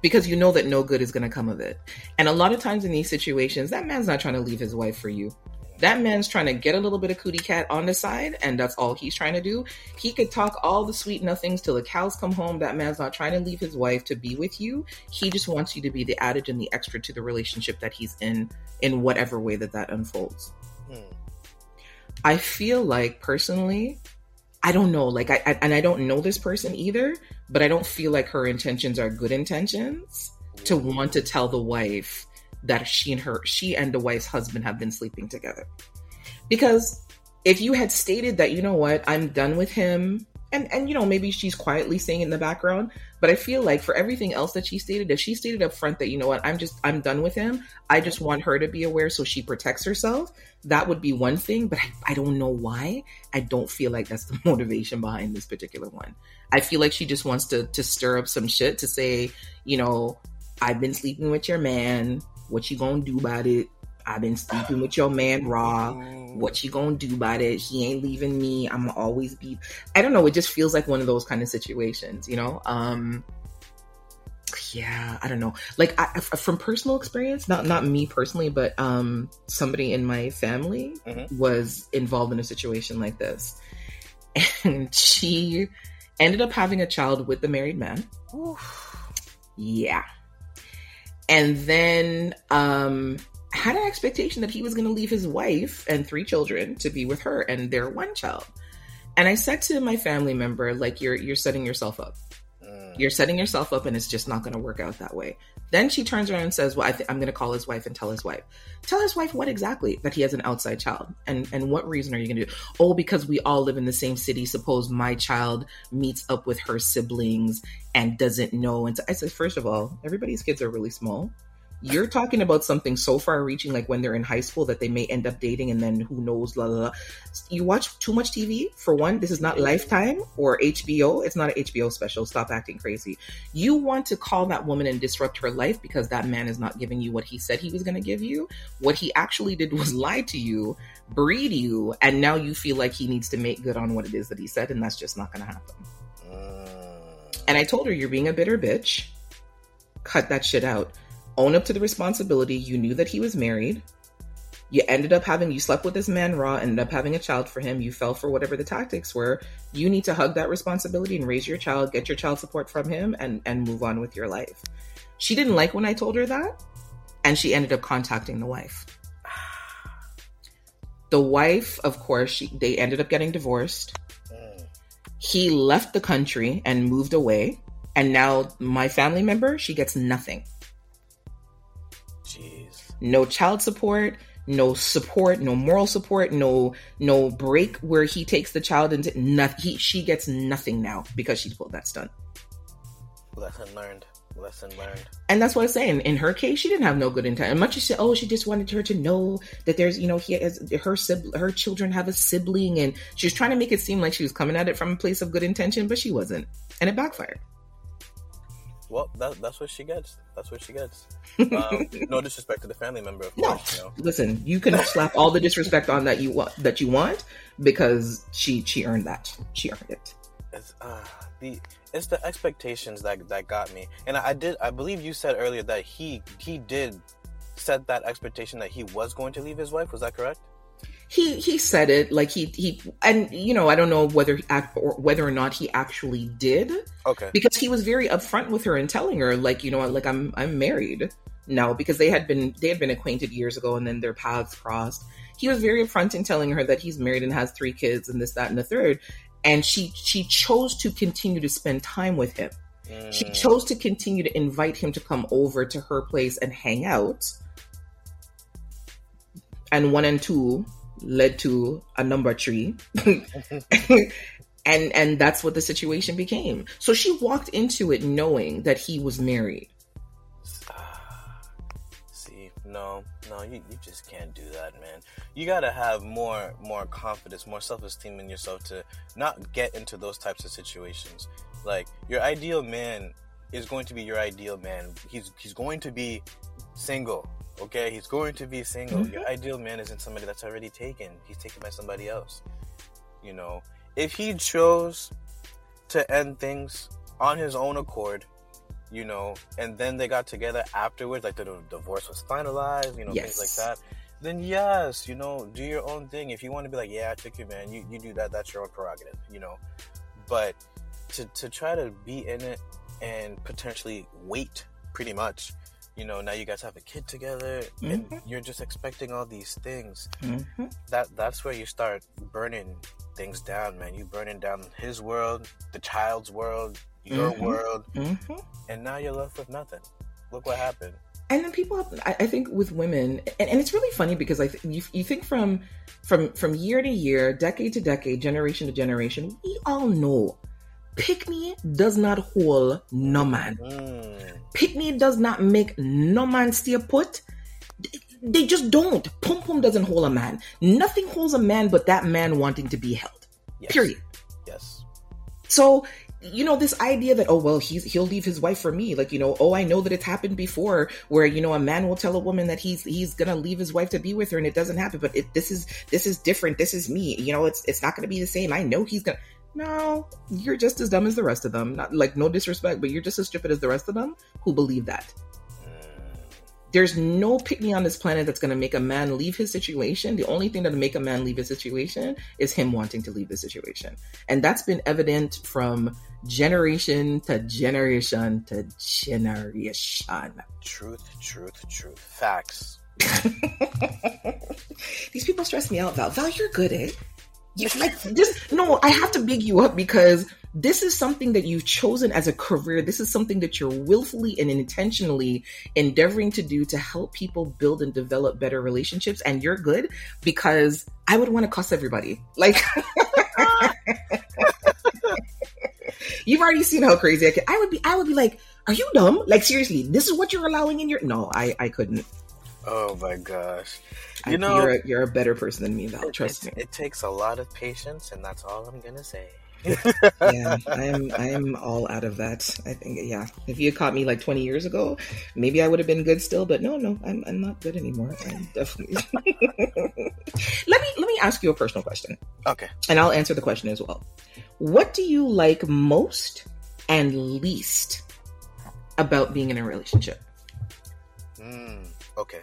because you know that no good is going to come of it. And a lot of times in these situations, that man's not trying to leave his wife for you. That man's trying to get a little bit of cootie cat on the side, and that's all he's trying to do. He could talk all the sweet nothings till the cows come home. That man's not trying to leave his wife to be with you. He just wants you to be the added and the extra to the relationship that he's in, in whatever way that that unfolds. Hmm. I feel like personally, I don't know, like I, I, and I don't know this person either, but I don't feel like her intentions are good intentions to want to tell the wife that she and her she and the wife's husband have been sleeping together. Because if you had stated that, you know what, I'm done with him, and and you know maybe she's quietly saying in the background but i feel like for everything else that she stated if she stated up front that you know what i'm just i'm done with him i just want her to be aware so she protects herself that would be one thing but I, I don't know why. I don't feel like that's the motivation behind this particular one. I feel like she just wants to to stir up some shit to say you know i've been sleeping with your man what you gonna do about it I've been sleeping with your man raw. What you gonna do about it? He ain't leaving me. I'm gonna always be. I don't know. It just feels like one of those kind of situations, you know. Um, yeah, I don't know. Like I, from personal experience, not not me personally, but um, somebody in my family mm-hmm. was involved in a situation like this, and she ended up having a child with the married man. Oof. Yeah, and then um had an expectation that he was going to leave his wife and three children to be with her and their one child. And I said to my family member, like, you're you're setting yourself up. Mm. You're setting yourself up, and it's just not going to work out that way. Then she turns around and says, "Well, I th- I'm going to call his wife and tell his wife. Tell his wife what exactly that he has an outside child, and and what reason are you going to do? Oh, because we all live in the same city. Suppose my child meets up with her siblings and doesn't know. And so I said, first of all, everybody's kids are really small you're talking about something so far reaching like when they're in high school that they may end up dating and then who knows la la, la. you watch too much tv for one this is not lifetime or hbo it's not an hbo special. Stop acting crazy. You want to call that woman and disrupt her life because that man is not giving you what he said he was going to give you. What he actually did was lie to you breed you and now you feel like he needs to make good on what it is that he said and that's just not going to happen mm. and i told her you're being a bitter bitch. Cut that shit out own up to the responsibility. You knew that he was married. You ended up having, you slept with this man raw, ended up having a child for him. You fell for whatever the tactics were. You need to hug that responsibility and raise your child, get your child support from him, and, and move on with your life. She didn't like when I told her that, and she ended up contacting the wife. The wife, of course, she, they ended up getting divorced. He left the country and moved away. And now my family member, she gets nothing no child support, no support, no moral support, no no break where he takes the child into nothing. He she gets nothing now because she pulled that stunt. Lesson learned. Lesson learned. And that's what I'm saying. In her case, she didn't have no good intent. And much as she, oh, she just wanted her to know that there's, you know, he has her sibling, her children have a sibling, and she was trying to make it seem like she was coming at it from a place of good intention, but she wasn't, and it backfired. Well, that, that's what she gets. That's what she gets. Um, no disrespect to the family member, of no. course. You know? Listen, you can slap all the disrespect on that you want that you want because she she earned that. She earned it. It's uh, the it's the expectations that that got me, and I, I did. I believe you said earlier that he he did set that expectation that he was going to leave his wife. Was that correct? He he said it like he he and you know I don't know whether he act or whether or not he actually did Okay. because he was very upfront with her and telling her like you know like I'm I'm married now because they had been they had been acquainted years ago and then their paths crossed. He was very upfront in telling her that he's married and has three kids and this that and the third, and she she chose to continue to spend time with him. She Mm, chose to continue to invite him to come over to her place and hang out. And one and two led to a number three. and and that's what the situation became. So she walked into it knowing that he was married. Ah, see, no, no, you, you just can't do that, man. You gotta have more more confidence, more self esteem in yourself to not get into those types of situations. Like your ideal man is going to be your ideal man. He's he's going to be single. Okay, he's going to be single. Mhm. Your ideal man isn't somebody that's already taken. He's taken by somebody else. You know, if he chose to end things on his own accord, you know, and then they got together afterwards, like the, the divorce was finalized, you know, things like that. Then yes, you know, do your own thing. If you want to be like, yeah, I took you, man, you, you do that. That's your own prerogative, you know. But to to try to be in it and potentially wait, pretty much, you know, now you guys have a kid together, and Mhm. you're just expecting all these things. Mhm. That that's where you start burning things down, man. You're burning down his world, the child's world, your Mhm. world, Mhm. and now you're left with nothing. Look what happened. and then people I, I think with women and, and it's really funny because i th- you, you think from from from year to year decade to decade generation to generation we all know pick me does not hold no man Mm, pick me does not make no man stay put they just don't pum pum doesn't hold a man nothing holds a man but that man wanting to be held yes. period Yes. so, you know, this idea that, oh, well, he's, he'll leave his wife for me. Like, you know, oh, I know that it's happened before where, you know, a man will tell a woman that he's, he's going to leave his wife to be with her and it doesn't happen. But it, this is, this is different. This is me. You know, it's, it's not going to be the same. I know he's going to, no, you're just as dumb as the rest of them. Not like no disrespect, but you're just as stupid as the rest of them who believe that. Mm, There's no pick me on this planet that's going to make a man leave his situation. The only thing that'll make a man leave his situation is him wanting to leave the situation. And that's been evident from generation to generation to generation. truth, truth, truth. Facts. These people stress me out, Val. Val, you're good at you like this. No, I have to big you up because this is something that you've chosen as a career. This is something that you're willfully and intentionally endeavoring to do to help people build and develop better relationships. And you're good because I would want to cuss everybody. Like, you've already seen how crazy I can. I would be. I would be like, "Are you dumb? Like, seriously, this is what you're allowing in your?" No, I. I couldn't. Oh my gosh. I- You know, you're a, you're a better person than me, Val. Trust it, me. it takes a lot of patience, and that's all I'm gonna say. yeah, I'm I'm all out of that. I think yeah. If you had caught me like 20 years ago, maybe I would have been good still. But no, no, I'm I'm not good anymore. I'm definitely. let me let me ask you a personal question, Okay. and I'll answer the question as well. What do you like most and least about being in a relationship? Mm, okay.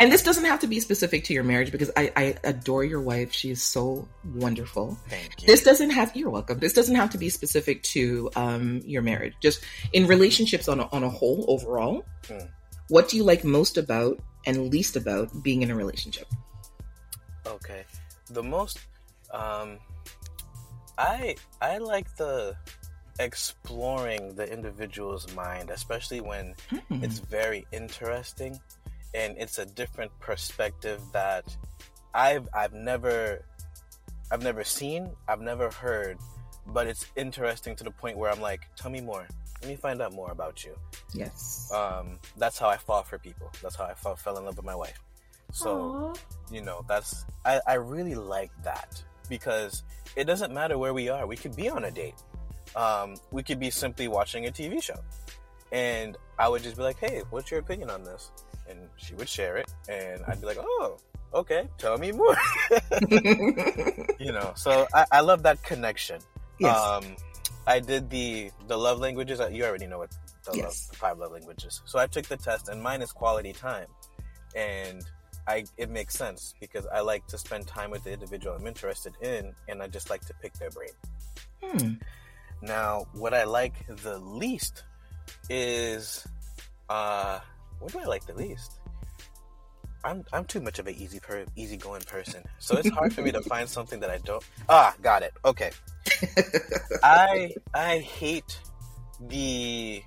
And this doesn't have to be specific to your marriage because I, I adore your wife. She is so wonderful. Thank you. This doesn't have you're welcome. This doesn't have to be specific to um, your marriage. Just in relationships on a, on a whole overall. Hmm. What do you like most about and least about being in a relationship? Okay. The most um I I like the exploring the individual's mind, especially when Hmm. it's very interesting and it's a different perspective that I've I've never I've never seen, I've never heard, but it's interesting to the point where I'm like, tell me more. Let me find out more about you. yes. Um, that's how I fall for people. That's how I fell, fell in love with my wife. So you know that's I, I really like that because it doesn't matter where we are we could be on a date um, we could be simply watching a tv show and i would just be like hey what's your opinion on this and she would share it and i'd be like oh okay tell me more you know so i, I love that connection yes. um, I did the the love languages. uh, You already know what the, love, Yes. the five love languages. So I took the test, and mine is quality time. And I it makes sense because I like to spend time with the individual I'm interested in, and I just like to pick their brain. Hmm. Now, what I like the least is, uh, what do I like the least? I'm I'm too much of an easy per easygoing person, so it's hard for me to find something that I don't. Ah, got it. Okay. I I hate the.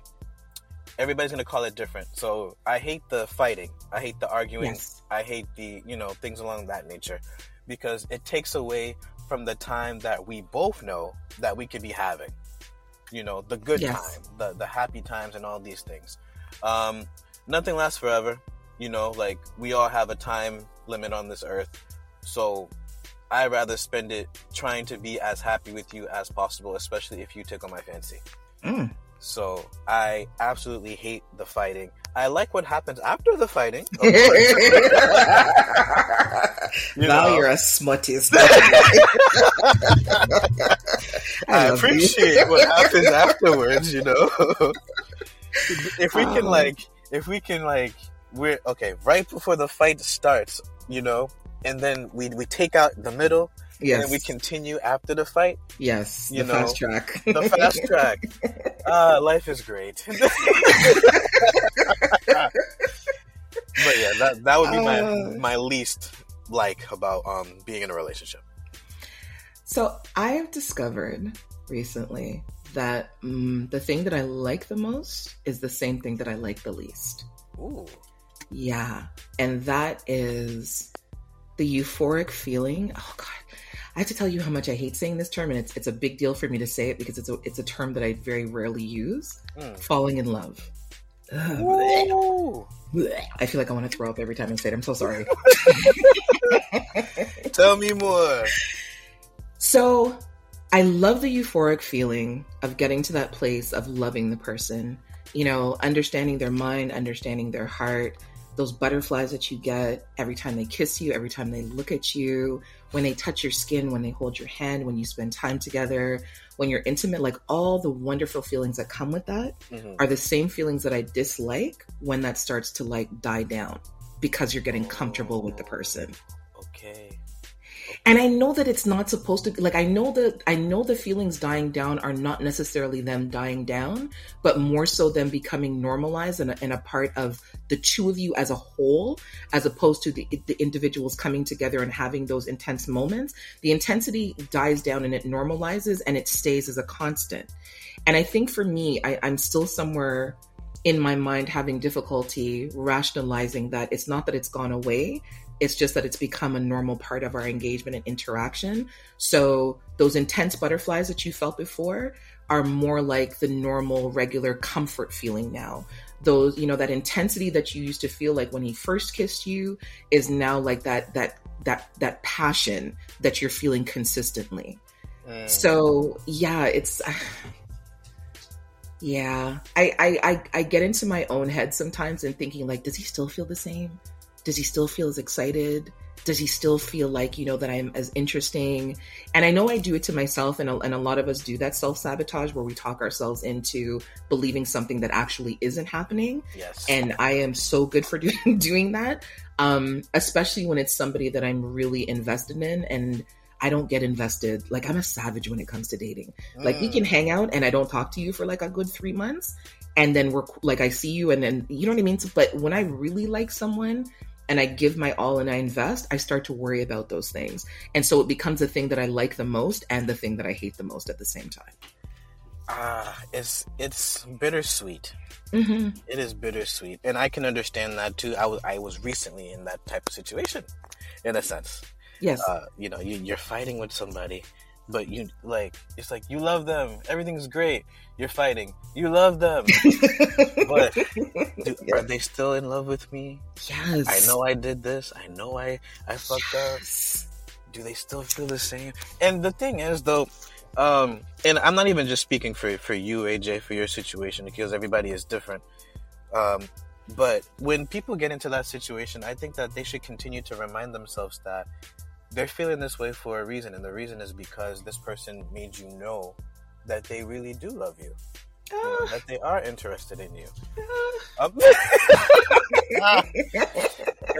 Everybody's gonna call it different. So I hate the fighting. I hate the arguing. Yes. I hate the you know things along that nature, because it takes away from the time that we both know that we could be having. You know, the good Yes. time, the the happy times, and all these things. Um, nothing lasts forever. You know, like we all have a time limit on this earth. So I rather spend it trying to be as happy with you as possible, especially if you tickle my fancy. Mm. So I absolutely hate the fighting. I like what happens after the fighting. of now. You know. you're a smutty I, love you. appreciate what happens afterwards, you know. if we can Um, like if we can like we're okay, right before the fight starts, you know, and then we we take out the middle Yes. and we continue after the fight. yes. you the know, fast track. The fast track. Ah, life is great. but yeah, that that would be my Uh. my least like about um being in a relationship. So I have discovered recently that mm, the thing that I like the most is the same thing that I like the least. Ooh. Yeah. And that is the euphoric feeling. Oh God. I have to tell you how much I hate saying this term, and it's it's a big deal for me to say it because it's a it's a term that I very rarely use. Mm. Falling in love. Ugh. I feel like I want to throw up every time I say it. I'm so sorry. Tell me more. So I love the euphoric feeling of getting to that place of loving the person, you know, understanding their mind, understanding their heart, those butterflies that you get every time they kiss you, every time they look at you, when they touch your skin, when they hold your hand, when you spend time together, when you're intimate, like all the wonderful feelings that come with that Mhm. are the same feelings that I dislike when that starts to like die down because you're getting comfortable with the person. And i know that it's not supposed to like i know that i know the feelings dying down are not necessarily them dying down but more so them becoming normalized and a, and a part of the two of you as a whole as opposed to the, the individuals coming together and having those intense moments. The intensity dies down and it normalizes and it stays as a constant. And i think for me I, i'm still somewhere in my mind having difficulty rationalizing that it's not that it's gone away it's just that it's become a normal part of our engagement and interaction. So those intense butterflies that you felt before are more like the normal, regular comfort feeling now. Those, you know, that intensity that you used to feel like when he first kissed you is now like that that that that passion that you're feeling consistently. Mm. So yeah, it's yeah. I, I I I get into my own head sometimes and thinking like, does he still feel the same? Does he still feel as excited? Does he still feel like you know that I'm as interesting? And I know I do it to myself, and a, and a lot of us do that self sabotage where we talk ourselves into believing something that actually isn't happening yes. and I am so good for doing doing that. Um, especially when it's somebody that I'm really invested in, and I don't get invested. Like I'm a savage when it comes to dating. Like we Mm. can hang out, and I don't talk to you for like a good three months, and then we're like I see you, and then you know what I mean. But when I really like someone. And I give my all and I invest, I start to worry about those things. And so it becomes the thing that I like the most and the thing that I hate the most at the same time. ah, it's it's bittersweet. hmm It is bittersweet, and I can understand that too. I was I was recently in that type of situation, in a sense. Yes. Uh, you know, you, you're fighting with somebody, but you like it's like you love them. Everything's great. You're fighting. You love them, but do, Yeah. are they still in love with me? yes. I know I did this. I know I I fucked up. Do they still feel the same? And the thing is, though, um, and I'm not even just speaking for for you, AJ, for your situation because everybody is different. Um, but when people get into that situation, I think that they should continue to remind themselves that they're feeling this way for a reason, and the reason is because this person made you know that they really do love you, you know, Ah, that they are interested in you. Um,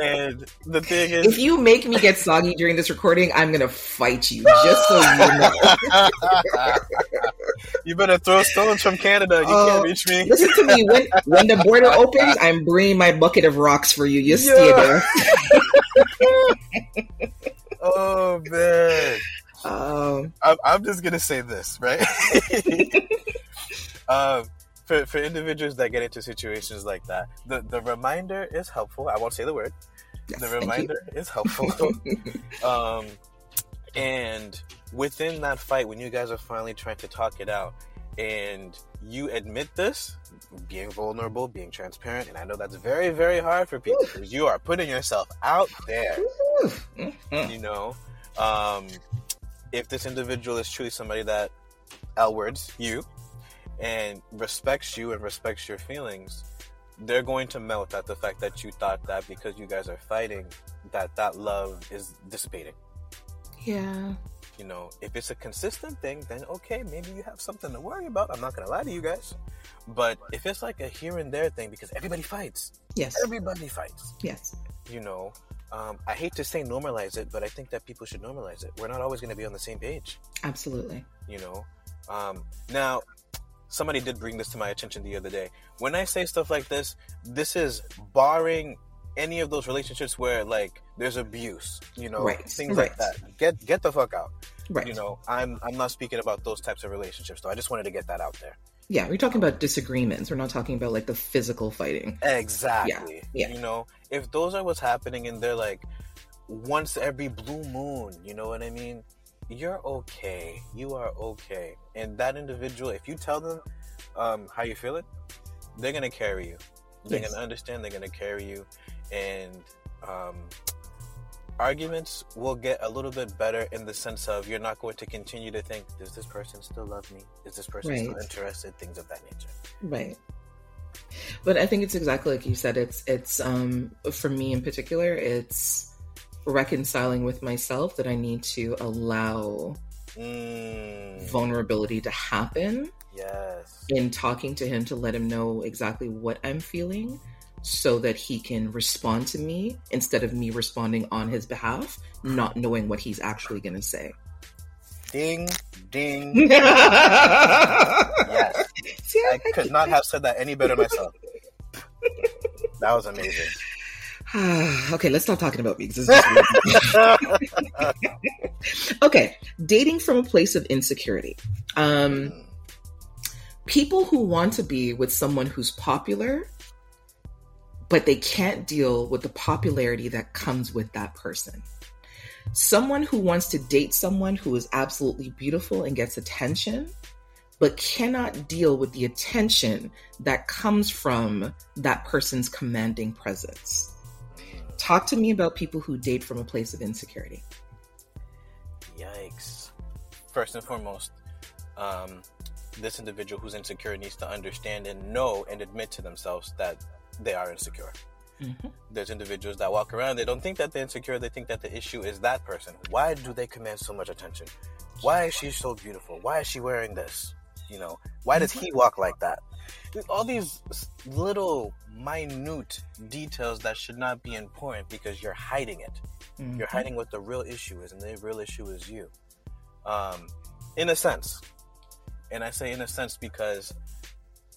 and the thing is, if you make me get soggy during this recording, I'm gonna fight you. Just so you know. you better throw stones from Canada. You Uh, can't reach me. Listen to me. When when the border opens, I'm bringing my bucket of rocks for you. You stay there. Oh man. Um, I'm, I'm just gonna say this, right? um, for for individuals that get into situations like that, the the reminder is helpful. I won't say the word. yes, The reminder is helpful. um, and within that fight, when you guys are finally trying to talk it out, and you admit this, being vulnerable, being transparent, and I know that's very very hard for people because you are putting yourself out there Mhm. you know um, if this individual is truly somebody that l words you and respects you and respects your feelings they're going to melt at the fact that you thought that because you guys are fighting that that love is dissipating Yeah. You know if it's a consistent thing then okay maybe you have something to worry about. I'm not gonna lie to you guys. But if it's like a here and there thing because everybody fights. Yes. everybody fights. Yes. you know um, i hate to say normalize it but i think that people should normalize it. We're not always going to be on the same page. Absolutely. you know um, now somebody did bring this to my attention the other day. When i say stuff like this this is barring any of those relationships where like there's abuse you know Right, things like that get get the fuck out Right. you know i'm i'm not speaking about those types of relationships though i just wanted to get that out there Yeah, we're talking about disagreements. We're not talking about like the physical fighting. Exactly. yeah. You know, if those are what's happening and they're like once every blue moon, you know what I mean? You're okay. You are okay. And that individual, if you tell them um, how you feel it, they're gonna carry you. They're Yes. gonna understand. They're gonna carry you, and um, arguments will get a little bit better in the sense of you're not going to continue to think, does this person still love me? Is this person still interested? Things of that nature. Right. But I think it's exactly like you said. It's it's um for me in particular, it's reconciling with myself that I need to allow Mm, vulnerability to happen yes. in talking to him to let him know exactly what I'm feeling so that he can respond to me instead of me responding on his behalf, not knowing what he's actually going to say. Ding, ding. yes. See, I could not have said that any better myself. That was amazing. okay, let's stop talking about me. this is weird. okay, dating from a place of insecurity. Um, people who want to be with someone who's popular, but they can't deal with the popularity that comes with that person. Someone who wants to date someone who is absolutely beautiful and gets attention, but cannot deal with the attention that comes from that person's commanding presence. Talk to me about people who date from a place of insecurity. Yikes. First and foremost, um, this individual who's insecure needs to understand and know and admit to themselves that they are insecure. Mhm. There's individuals that walk around, they don't think that they're insecure, they think that the issue is that person. Why do they command so much attention? Why is she so beautiful? Why is she wearing this? You know, why does he walk like that? All these little minute details that should not be important because you're hiding it. You're Mhm. hiding what the real issue is, and the real issue is you. Um, in a sense, and I say in a sense because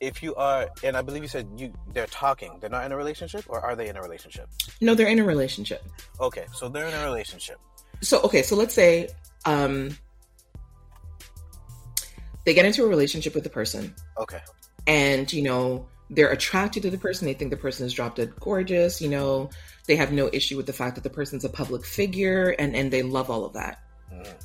if you are, and I believe you said you they're talking, they're not in a relationship, or are they in a relationship? No, they're in a relationship. Okay, so they're in a relationship. So, okay, so let's say um, they get into a relationship with the person, Okay, and you know they're attracted to the person. They think the person is drop dead gorgeous. You know, they have no issue with the fact that the person's a public figure, and and they love all of that.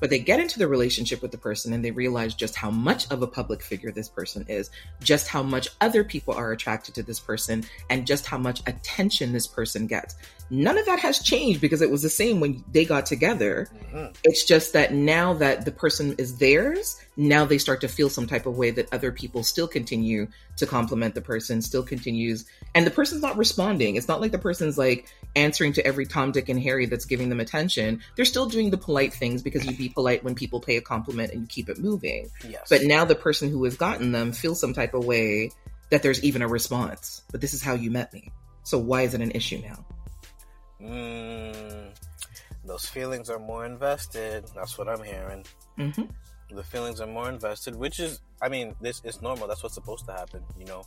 But they get into the relationship with the person and they realize just how much of a public figure this person is, just how much other people are attracted to this person, and just how much attention this person gets. None of that has changed because it was the same when they got together. Mhm. It's just that now that the person is theirs, now they start to feel some type of way that other people still continue to compliment the person, still continues, and the person's not responding. It's not like the person's like answering to every Tom, Dick, and Harry that's giving them attention. They're still doing the polite things because you be polite when people pay a compliment and you keep it moving. yes, But now the person who has gotten them feels some type of way that there's even a response. But this is how you met me. So why is it an issue now? Mm, those feelings are more invested. That's what I'm hearing. Mm-hmm. The feelings are more invested, which is, I mean, this is normal. That's what's supposed to happen, you know.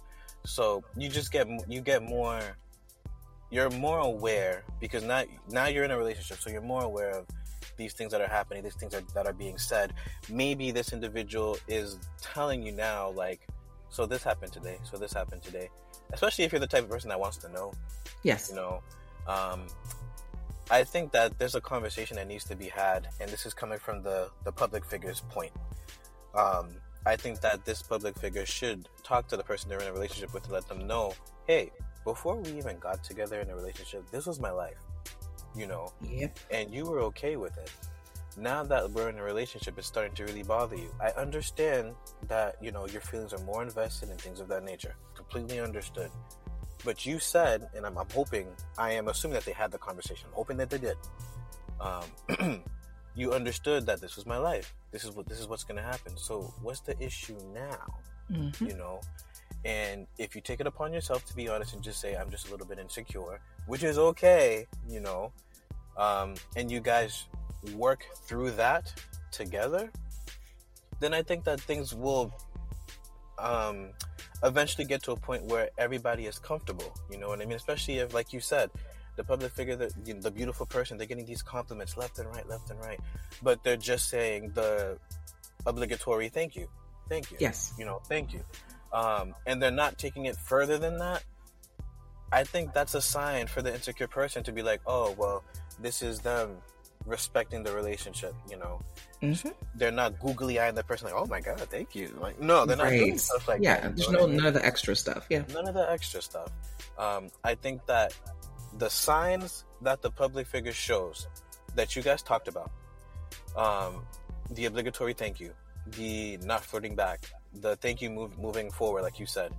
So you just get you get more. You're more aware because now now you're in a relationship, so you're more aware of these things that are happening, these things are, that are being said. Maybe this individual is telling you now, like, so this happened today, so this happened today. Especially if you're the type of person that wants to know, Yes. you know. Um, I think that there's a conversation that needs to be had, and this is coming from the the public figure's point. Um, I think that this public figure should talk to the person they're in a relationship with to let them know, hey, before we even got together in a relationship, this was my life, you know, Yep. and you were okay with it. Now that we're in a relationship, it's starting to really bother you. I understand that, you know, your feelings are more invested in things of that nature. Completely understood. But you said, and I'm, I'm hoping, I am assuming that they had the conversation. I'm hoping that they did. Um, you understood that this was my life. This is what this is what's going to happen. So what's the issue now? Mm-hmm. you know and if you take it upon yourself to be honest and just say i'm just a little bit insecure which is okay you know um, and you guys work through that together then i think that things will um, eventually get to a point where everybody is comfortable you know what i mean especially if like you said the public figure the, the beautiful person they're getting these compliments left and right left and right but they're just saying the obligatory thank you thank you Yes. you know, thank you. Um, and they're not taking it further than that. I think that's a sign for the insecure person to be like, oh, well, this is them respecting the relationship, you know. Mm-hmm. They're not googly eyeing the person like, oh my God, thank you. Like, no, they're not doing stuff like yeah. that. There's no I mean? none of the extra stuff. Yeah. none of the extra stuff. Um, I think that the signs that the public figure shows that you guys talked about, um, the obligatory thank you, the not flirting back, the thank you move, moving forward, like you said,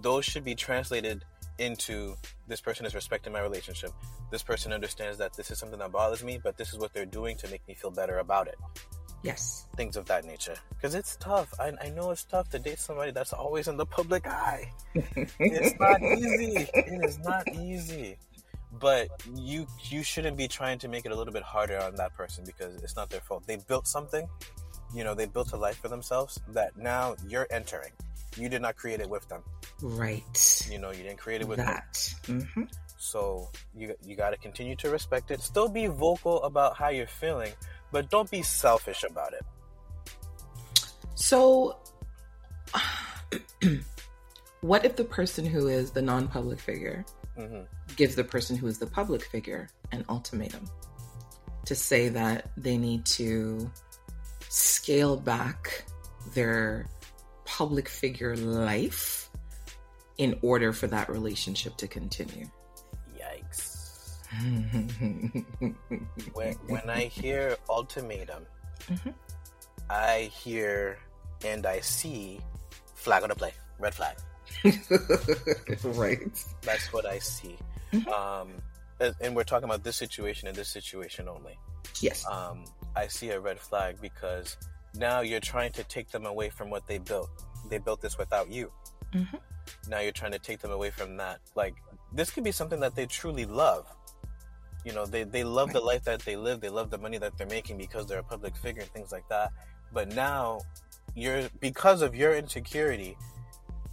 those should be translated into this person is respecting my relationship. This person understands that this is something that bothers me, but this is what they're doing to make me feel better about it. Yes. Things of that nature. Because it's tough. I, I know it's tough to date somebody that's always in the public eye. it's not easy. It is not easy. But you you shouldn't be trying to make it a little bit harder on that person because it's not their fault. They built something, you know, they built a life for themselves that now you're entering. You did not create it with them. Right. You know, you didn't create it with them. That. Mm-hmm. So you you got to continue to respect it. Still be vocal about how you're feeling, but don't be selfish about it. So, what if the person who is the non-public figure hmm gives the person who is the public figure an ultimatum to say that they need to scale back their public figure life in order for that relationship to continue? Yikes. When when I hear ultimatum, Mhm. I hear and I see flag on the play, red flag. right. That's what I see. Mhm. Um, and- and we're talking about this situation and this situation only. Yes. um, I see a red flag because now you're trying to take them away from what they built. They built this without you. Mhm. Now you're trying to take them away from that. Like this could be something that they truly love. You know, they they love the life that they live. They love the money that they're making because they're a public figure and things like that. But now you're because of your insecurity,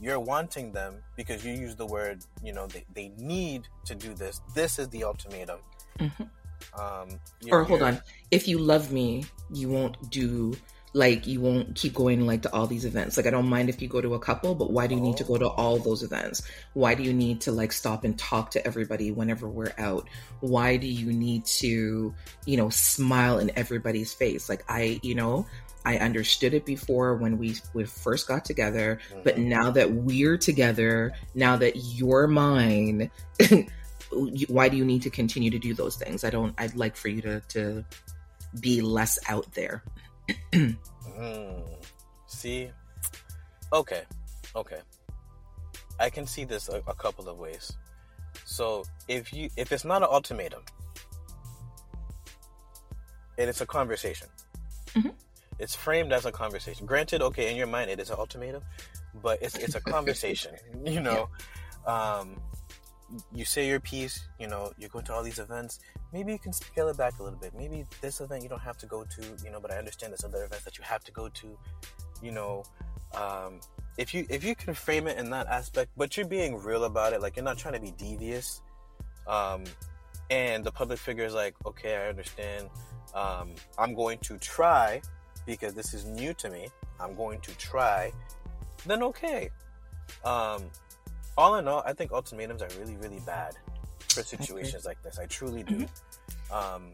you're wanting them because you use the word. You know, they they need to do this. This is the ultimatum. Mhm. Um, Or hold on. If you love me, you won't do like you won't keep going like to all these events. Like I don't mind if you go to a couple, but why do you need to go to all those events? Why do you need to like stop and talk to everybody whenever we're out? Why do you need to, you know, smile in everybody's face? Like I, you know, I understood it before when we we first got together, but Mhm. now that we're together, now that you're mine, why do you need to continue to do those things? I don't. I'd like for you to to be less out there. Mm. See? Okay. Okay. I can see this a, a couple of ways. So if you if it's not an ultimatum, and it's a conversation. Mhm. It's framed as a conversation. Granted, okay, in your mind it is an ultimatum, but it's it's a conversation. you know, um, you say your piece, you know, you go to all these events, maybe you can scale it back a little bit. Maybe this event you don't have to go to, you know, but I understand there's other events that you have to go to, you know. Um, if you if you can frame it in that aspect, but you're being real about it, like you're not trying to be devious, um, and the public figure is like, okay, I understand. Um, I'm going to try because this is new to me. I'm going to try. Then okay. Um, all in all, I think ultimatums are really, really bad for situations like this. I truly do. Mm-hmm. Um,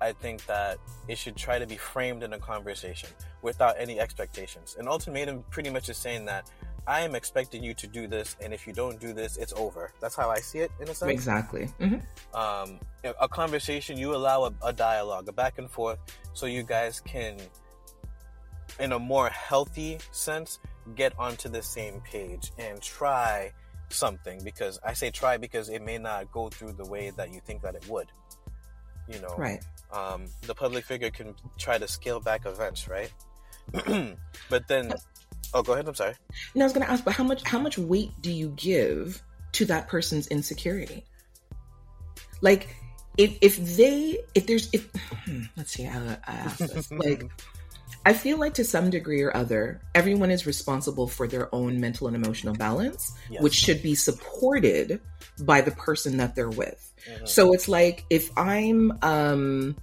I think that it should try to be framed in a conversation without any expectations. An ultimatum pretty much is saying that I am expecting you to do this, and if you don't do this, it's over. That's how I see it, in a sense. Exactly. Mm-hmm. Um, a conversation, you allow a, a dialogue, a back and forth, so you guys can, in a more healthy sense, get onto the same page and try something. Because I say try because it may not go through the way that you think that it would. You know, right? Um, the public figure can try to scale back events, right? but then Oh, go ahead. I'm sorry. No, I was going to ask, but how much how much weight do you give to that person's insecurity? Like, if if they if there's if hmm, let's see how I ask this like. I feel like to some degree or other, everyone is responsible for their own mental and emotional balance, yes. which should be supported by the person that they're with. Mm-hmm. So it's like if I'm um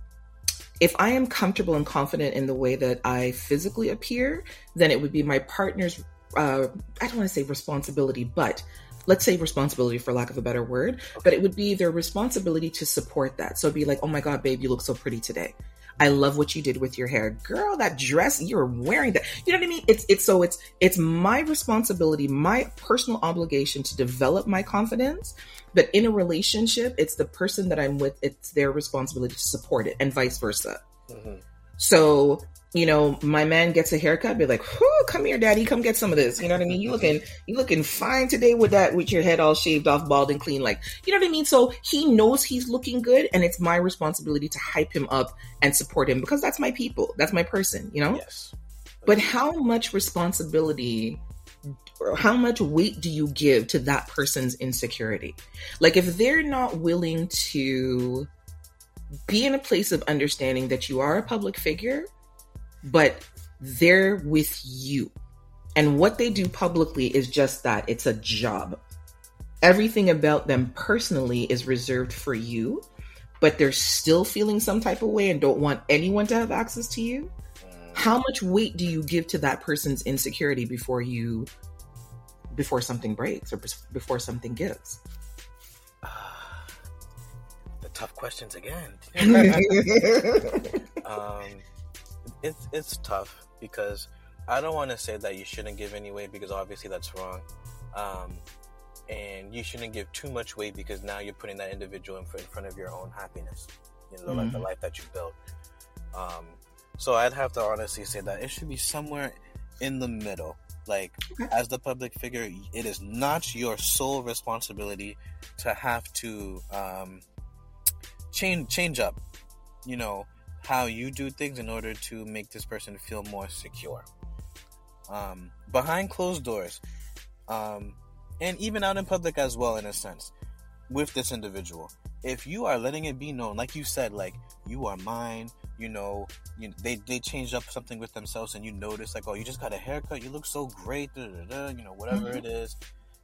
if I am comfortable and confident in the way that I physically appear, then it would be my partner's, uh, I don't want to say responsibility, but let's say responsibility for lack of a better word, okay. but it would be their responsibility to support that. So it'd be like, oh my God, babe, you look so pretty today. I love what you did with your hair. Girl, that dress, you're wearing that. You know what I mean? It's it's so it's it's my responsibility, my personal obligation to develop my confidence but in a relationship, it's the person that I'm with, it's their responsibility to support it and vice versa. Mm-hmm. So, you know, my man gets a haircut, be like, come here, daddy, come get some of this. You know what I mean? You mm-hmm. looking, you looking fine today with that, with your head all shaved off, bald and clean. Like, you know what I mean? So he knows he's looking good and it's my responsibility to hype him up and support him because that's my people. That's my person, you know? Yes. But how much responsibility how much weight do you give to that person's insecurity? Like if they're not willing to be in a place of understanding that you are a public figure, but they're with you. And what they do publicly is just that it's a job. Everything about them personally is reserved for you, but they're still feeling some type of way and don't want anyone to have access to you. How much weight do you give to that person's insecurity before you before something breaks or before something gives? Uh, the tough questions again. um, it's it's tough because I don't want to say that you shouldn't give any weight because obviously that's wrong. Um, and you shouldn't give too much weight because now you're putting that individual in front of your own happiness, you know, mm-hmm. like the mm-hmm. life that you built. Um, so I'd have to honestly say that it should be somewhere in the middle. Like, okay. as the public figure, it is not your sole responsibility to have to um, change change up, you know, how you do things in order to make this person feel more secure. Um, behind closed doors, um, and even out in public as well, in a sense, with this individual, if you are letting it be known, like you said, like you are mine, you know, you, they they changed up something with themselves, and you notice like, oh, you just got a haircut, you look so great, da, da, da, you know, whatever mm-hmm. it is,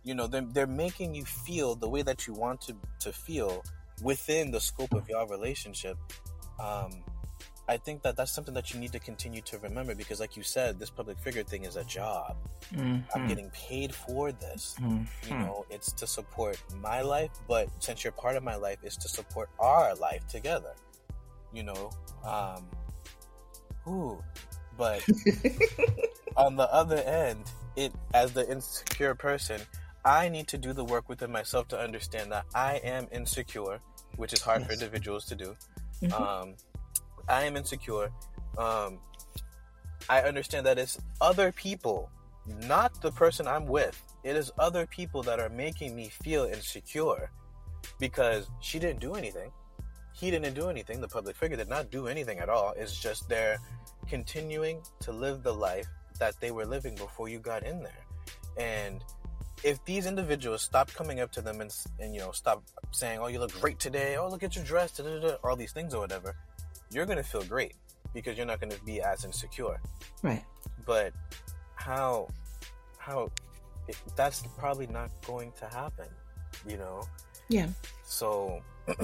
you know, they're they're making you feel the way that you want to to feel within the scope of your relationship. Um, I think that that's something that you need to continue to remember because, like you said, this public figure thing is a job. Mm-hmm. I'm getting paid for this. Mm-hmm. You know, it's to support my life, but since you're part of my life, it's to support our life together. You know, um, ooh, but on the other end, it as the insecure person, I need to do the work within myself to understand that I am insecure, which is hard yes. for individuals to do. Mm-hmm. Um, I am insecure. Um, I understand that it's other people, not the person I'm with. It is other people that are making me feel insecure because she didn't do anything. He didn't do anything. The public figure did not do anything at all. It's just they're continuing to live the life that they were living before you got in there. And if these individuals stop coming up to them and, and you know stop saying, "Oh, you look great today," "Oh, look at your dress," all these things or whatever, you're gonna feel great because you're not gonna be as insecure. Right. But how how it, that's probably not going to happen, you know. Yeah. So.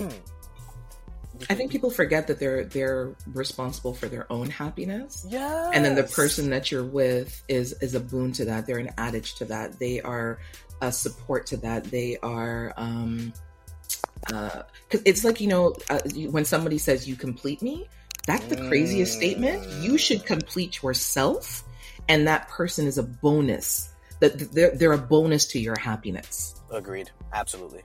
I think people forget that they're they're responsible for their own happiness. Yeah. And then the person that you're with is is a boon to that. They're an adage to that. They are a support to that. They are um uh cuz it's like, you know, uh, when somebody says you complete me, that's the craziest mm. statement. You should complete yourself and that person is a bonus. That they're, they're a bonus to your happiness. Agreed. Absolutely.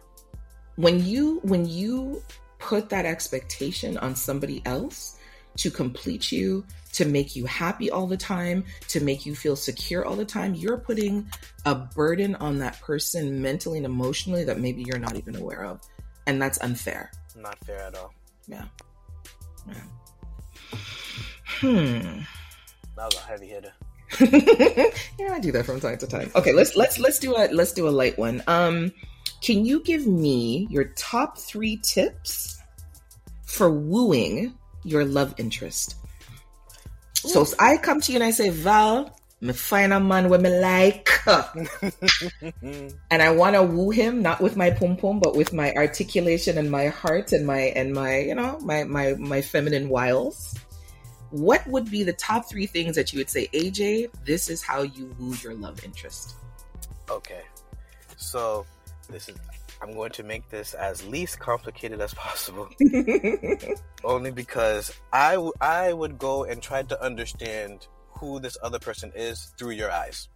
When you when you put that expectation on somebody else to complete you, to make you happy all the time, to make you feel secure all the time, you're putting a burden on that person mentally and emotionally that maybe you're not even aware of. And that's unfair. Not fair at all. Yeah. Yeah. Hmm. That was a heavy hitter. yeah, I do that from time to time. Okay, let's let's let's do a let's do a light one. Um can you give me your top three tips for wooing your love interest? Ooh. So I come to you and I say, Val, me find a man where me like. and I want to woo him, not with my pum pum, but with my articulation and my heart and my, and my, you know, my, my, my feminine wiles. What would be the top three things that you would say, AJ, this is how you woo your love interest? Okay. So this is I'm going to make this as least complicated as possible. Only because I, w- I would go and try to understand who this other person is through your eyes.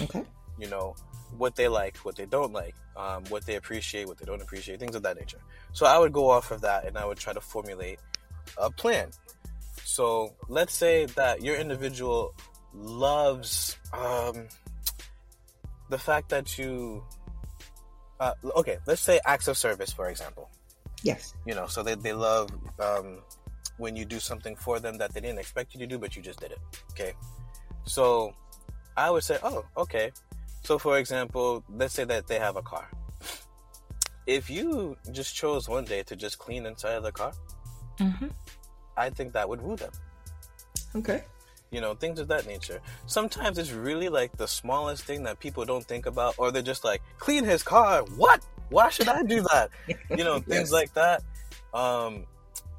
Okay. You know, what they like, what they don't like, um, what they appreciate, what they don't appreciate, things of that nature. So I would go off of that and I would try to formulate a plan. So let's say that your individual loves um, the fact that you uh, okay, let's say acts of service, for example. Yes. You know, so they, they love um, when you do something for them that they didn't expect you to do, but you just did it. Okay. So I would say, oh, okay. So, for example, let's say that they have a car. If you just chose one day to just clean inside of the car, mm-hmm. I think that would woo them. Okay you know, things of that nature. Sometimes it's really like the smallest thing that people don't think about, or they're just like, clean his car. What? Why should I do that? You know, things yes. like that. Um,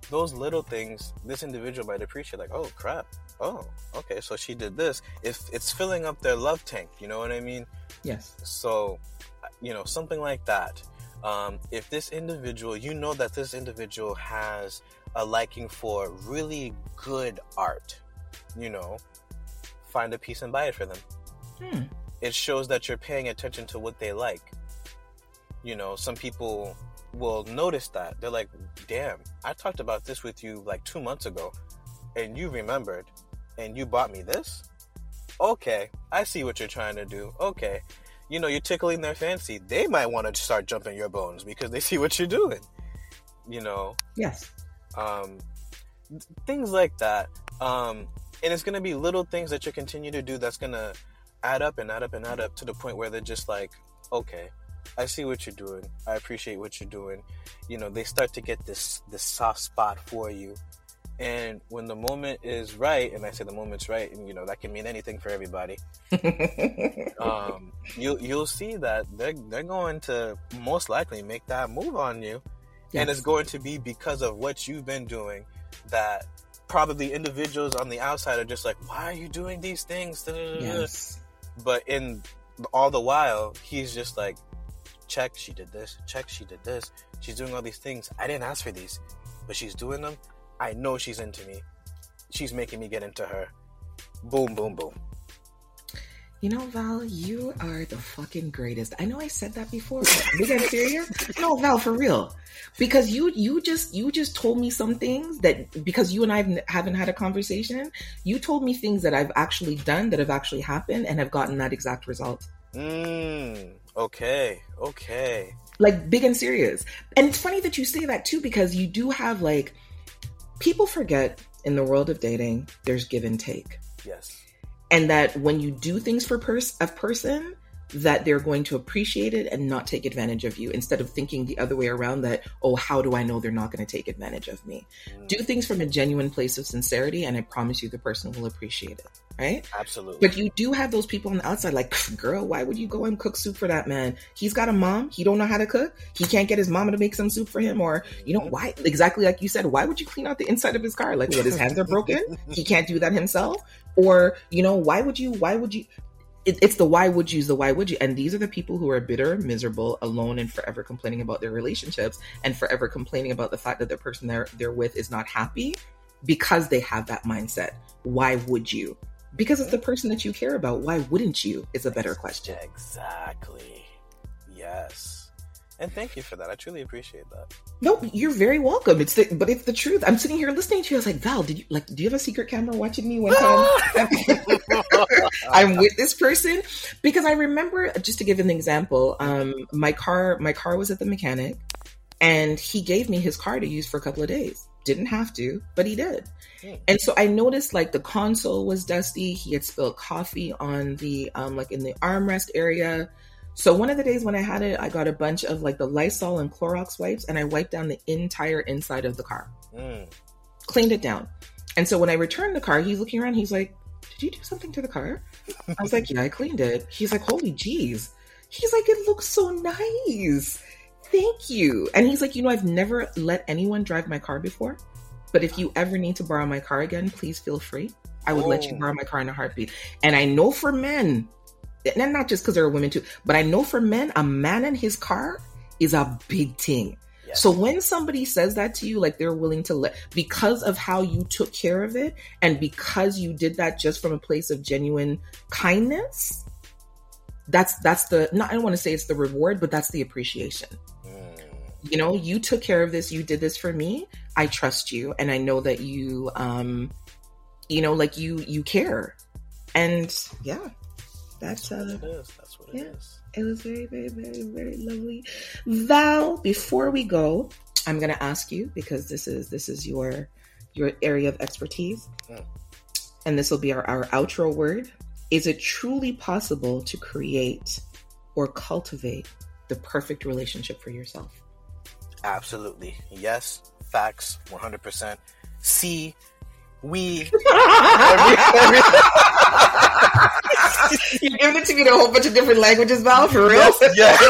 those little things, this individual might appreciate, like, oh crap. Oh, okay. So she did this. If it's filling up their love tank, you know what I mean? Yes. So, you know, something like that. Um, if this individual, you know that this individual has a liking for really good art, you know, find a piece and buy it for them. Hmm. It shows that you're paying attention to what they like. You know, some people will notice that. They're like, damn, I talked about this with you like two months ago, and you remembered, and you bought me this? Okay, I see what you're trying to do. Okay. You know, you're tickling their fancy. They might want to start jumping your bones because they see what you're doing. You know? Yes. Um, things like that. Um, and it's going to be little things that you continue to do that's going to add up and add up and add up to the point where they're just like okay i see what you're doing i appreciate what you're doing you know they start to get this this soft spot for you and when the moment is right and i say the moment's right and you know that can mean anything for everybody um, you, you'll see that they're, they're going to most likely make that move on you yes. and it's going to be because of what you've been doing that probably individuals on the outside are just like, why are you doing these things? Yes. But in all the while, he's just like, check, she did this. Check, she did this. She's doing all these things. I didn't ask for these, but she's doing them. I know she's into me. She's making me get into her. Boom, boom, boom. You know, Val, you are the fucking greatest. I know I said that before, we got serious. No, Val, for real, because you you just you just told me some things that because you and I haven't had a conversation, you told me things that I've actually done that have actually happened and have gotten that exact result. Mm, okay, okay. Like big and serious, and it's funny that you say that too because you do have like people forget in the world of dating, there's give and take. Yes and that when you do things for pers- a person that they're going to appreciate it and not take advantage of you instead of thinking the other way around that, oh, how do I know they're not going to take advantage of me? Mm, Do things from a genuine place of sincerity, and I promise you the person will appreciate it. Right? Absolutely. But you do have those people on the outside, like, girl, why would you go and cook soup for that man? He's got a mom. He don't know how to cook. He can't get his mama to make some soup for him. Or, you know, why? Exactly like you said, why would you clean out the inside of his car? Like, what? His hands are broken. He can't do that himself. Or, you know, why would you? Why would you? It, it's the why would yous, the why would you? And these are the people who are bitter, miserable, alone, and forever complaining about their relationships and forever complaining about the fact that the person they're they're with is not happy because they have that mindset. Why would you? Because it's the person that you care about. Why wouldn't you? Is a better question. Exactly. Yes. And thank you for that. I truly appreciate that. No, you're very welcome. It's the, but it's the truth. I'm sitting here listening to you. I was like, Val, did you like? Do you have a secret camera watching me one time? I'm with this person because I remember just to give an example. Um, my car, my car was at the mechanic, and he gave me his car to use for a couple of days. Didn't have to, but he did. Hmm. And so I noticed like the console was dusty. He had spilled coffee on the um, like in the armrest area. So one of the days when I had it, I got a bunch of like the Lysol and Clorox wipes, and I wiped down the entire inside of the car, Mm. cleaned it down. And so when I returned the car, he's looking around. He's like, "Did you do something to the car?" I was like, "Yeah, I cleaned it." He's like, "Holy jeez!" He's like, "It looks so nice. Thank you." And he's like, "You know, I've never let anyone drive my car before, but if you ever need to borrow my car again, please feel free. I would let you Oh. borrow my car in a heartbeat." And I know for men, and not just because there are women too, but I know for men, a man and his car is a big thing. Yes. So when somebody says that to you, like they're willing to let because of how you took care of it and because you did that just from a place of genuine kindness, that's that's the not I don't want to say it's the reward, but that's the appreciation. You know, you took care of this, you did this for me. I trust you and I know that you um you know, like you you care. And yeah, that's That's uh what it is. That's what it yeah. is. it was very, very, very, very lovely. Val, before we go, I'm gonna ask you because this is this is your your area of expertise. Mm. And this will be our, our outro word. Is it truly possible to create or cultivate the perfect relationship for yourself? Absolutely. Yes. Facts. 100%. See, we. You're giving it to me in a whole bunch of different languages, Val, for real? Yes, yes.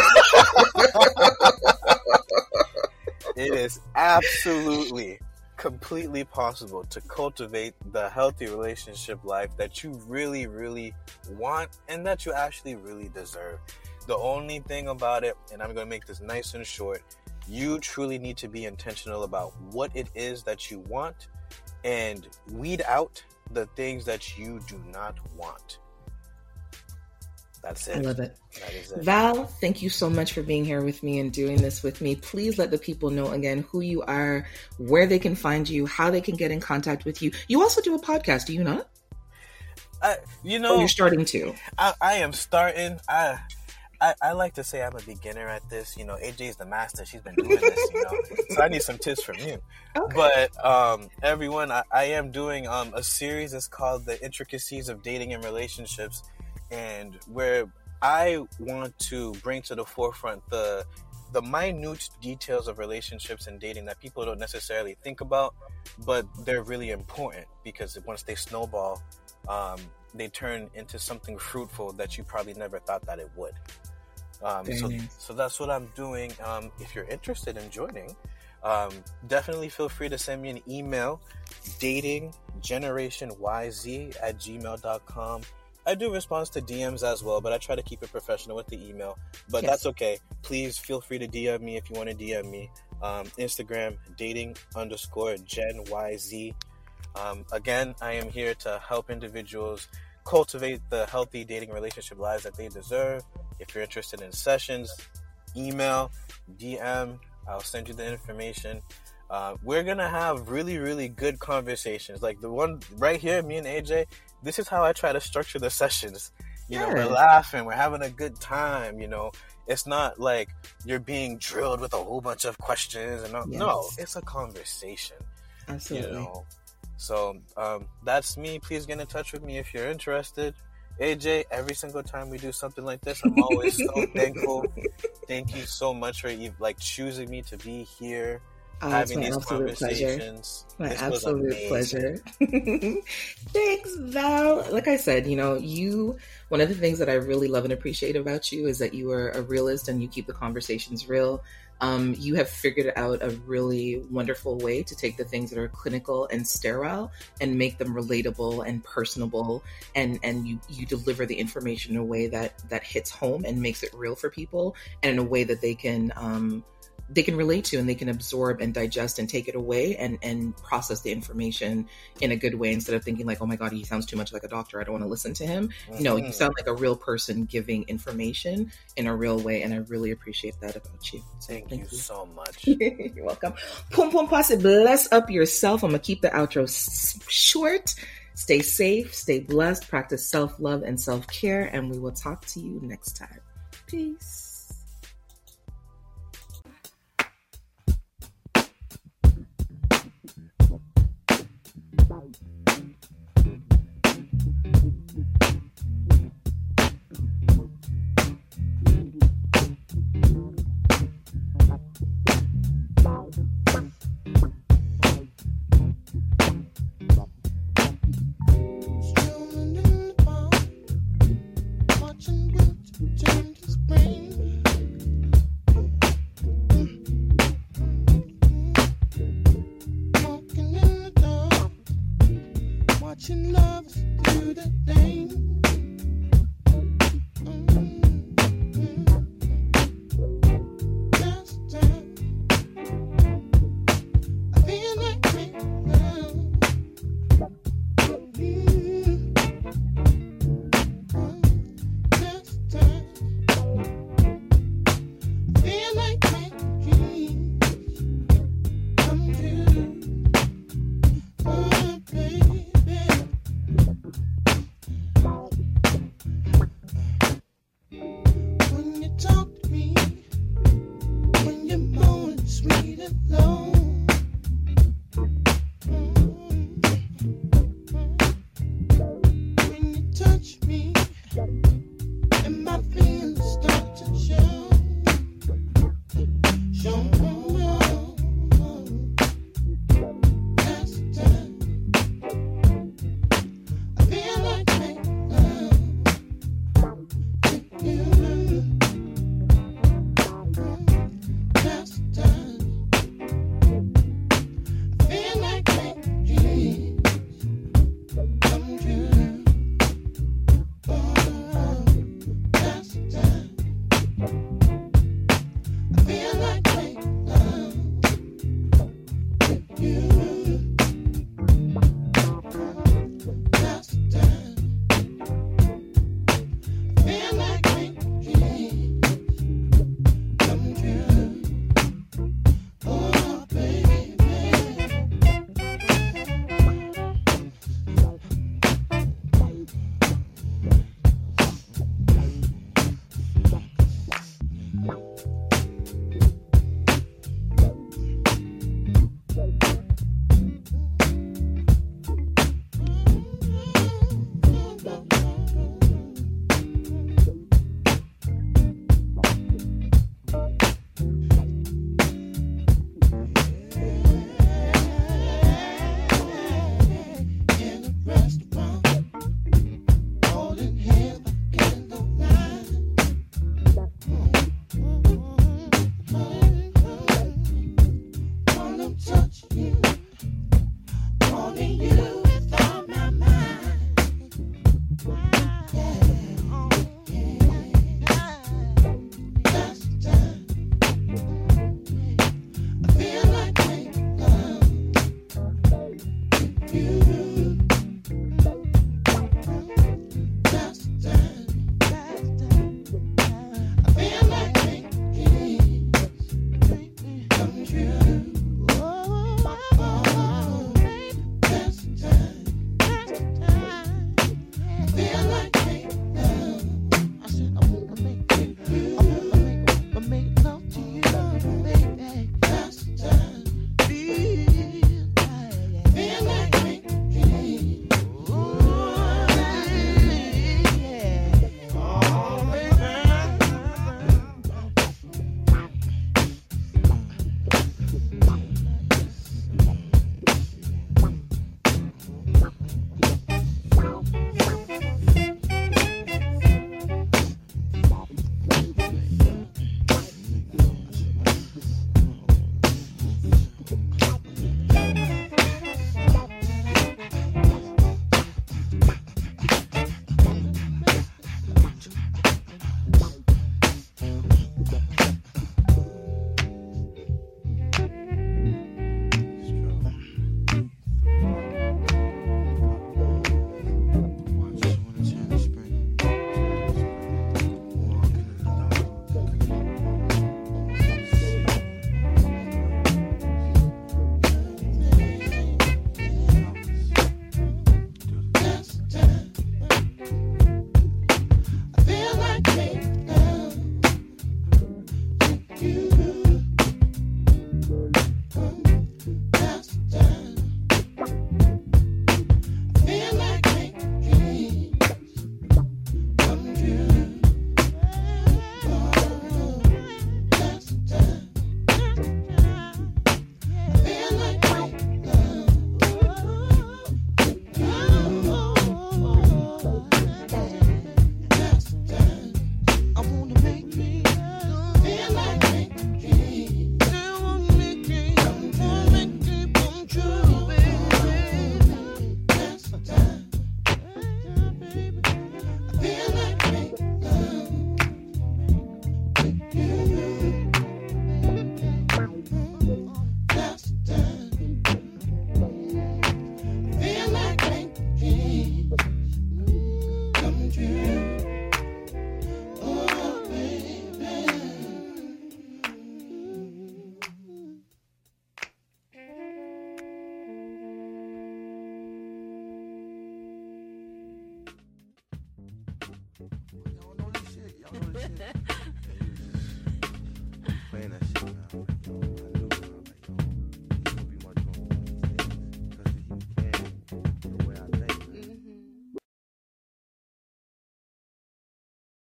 it is absolutely, completely possible to cultivate the healthy relationship life that you really, really want and that you actually really deserve. The only thing about it, and I'm going to make this nice and short, you truly need to be intentional about what it is that you want and weed out the things that you do not want. That's it. I love it. That is it. Val, thank you so much for being here with me and doing this with me. Please let the people know again who you are, where they can find you, how they can get in contact with you. You also do a podcast, do you not? I, you Oh, know, you're starting to. I, I am starting. I, I I like to say I'm a beginner at this. You know, AJ's the master. She's been doing this. You know, so I need some tips from you. Okay. But um, everyone, I, I am doing um, a series. It's called "The Intricacies of Dating and Relationships," and where I want to bring to the forefront the the minute details of relationships and dating that people don't necessarily think about, but they're really important because once they snowball, um, they turn into something fruitful that you probably never thought that it would. Um, so, so that's what I'm doing. Um, if you're interested in joining, um, definitely feel free to send me an email, datinggenerationyz at gmail.com. I do respond to DMs as well, but I try to keep it professional with the email. But Yes. that's okay. Please feel free to DM me if you want to DM me. Um, Instagram, dating underscore Gen YZ. Um, again, I am here to help individuals cultivate the healthy dating relationship lives that they deserve. If you're interested in sessions, email, DM, I'll send you the information. Uh, we're gonna have really, really good conversations. Like the one right here, me and AJ. This is how I try to structure the sessions. You know, we're laughing, we're having a good time. You know, it's not like you're being drilled with a whole bunch of questions and all. no, it's a conversation Absolutely. you know so um, that's me. Please get in touch with me if you're interested. AJ, every single time we do something like this, I'm always so thankful. Thank you so much for like choosing me to be here, Oh, it's having my these absolute pleasure. My This absolute pleasure. Thanks, Val. Like I said, you know, you, one of the things that I really love and appreciate about you is that you are a realist and you keep the conversations real. Um, you have figured out a really wonderful way to take the things that are clinical and sterile and make them relatable and personable and and you you deliver the information in a way that that hits home and makes it real for people and in a way that they can um, they can relate to and they can absorb and digest and take it away and and process the information in a good way instead of thinking like oh my god he sounds too much like a doctor. I don't want to listen to him. No you Mhm. sound like a real person giving information in a real way and i really appreciate that about you. So Thank, you so much. you're welcome. Pum pum posse bless up yourself. I'm gonna keep the outro s- short. Stay safe stay blessed practice self-love and self-care and we will talk to you next time. Peace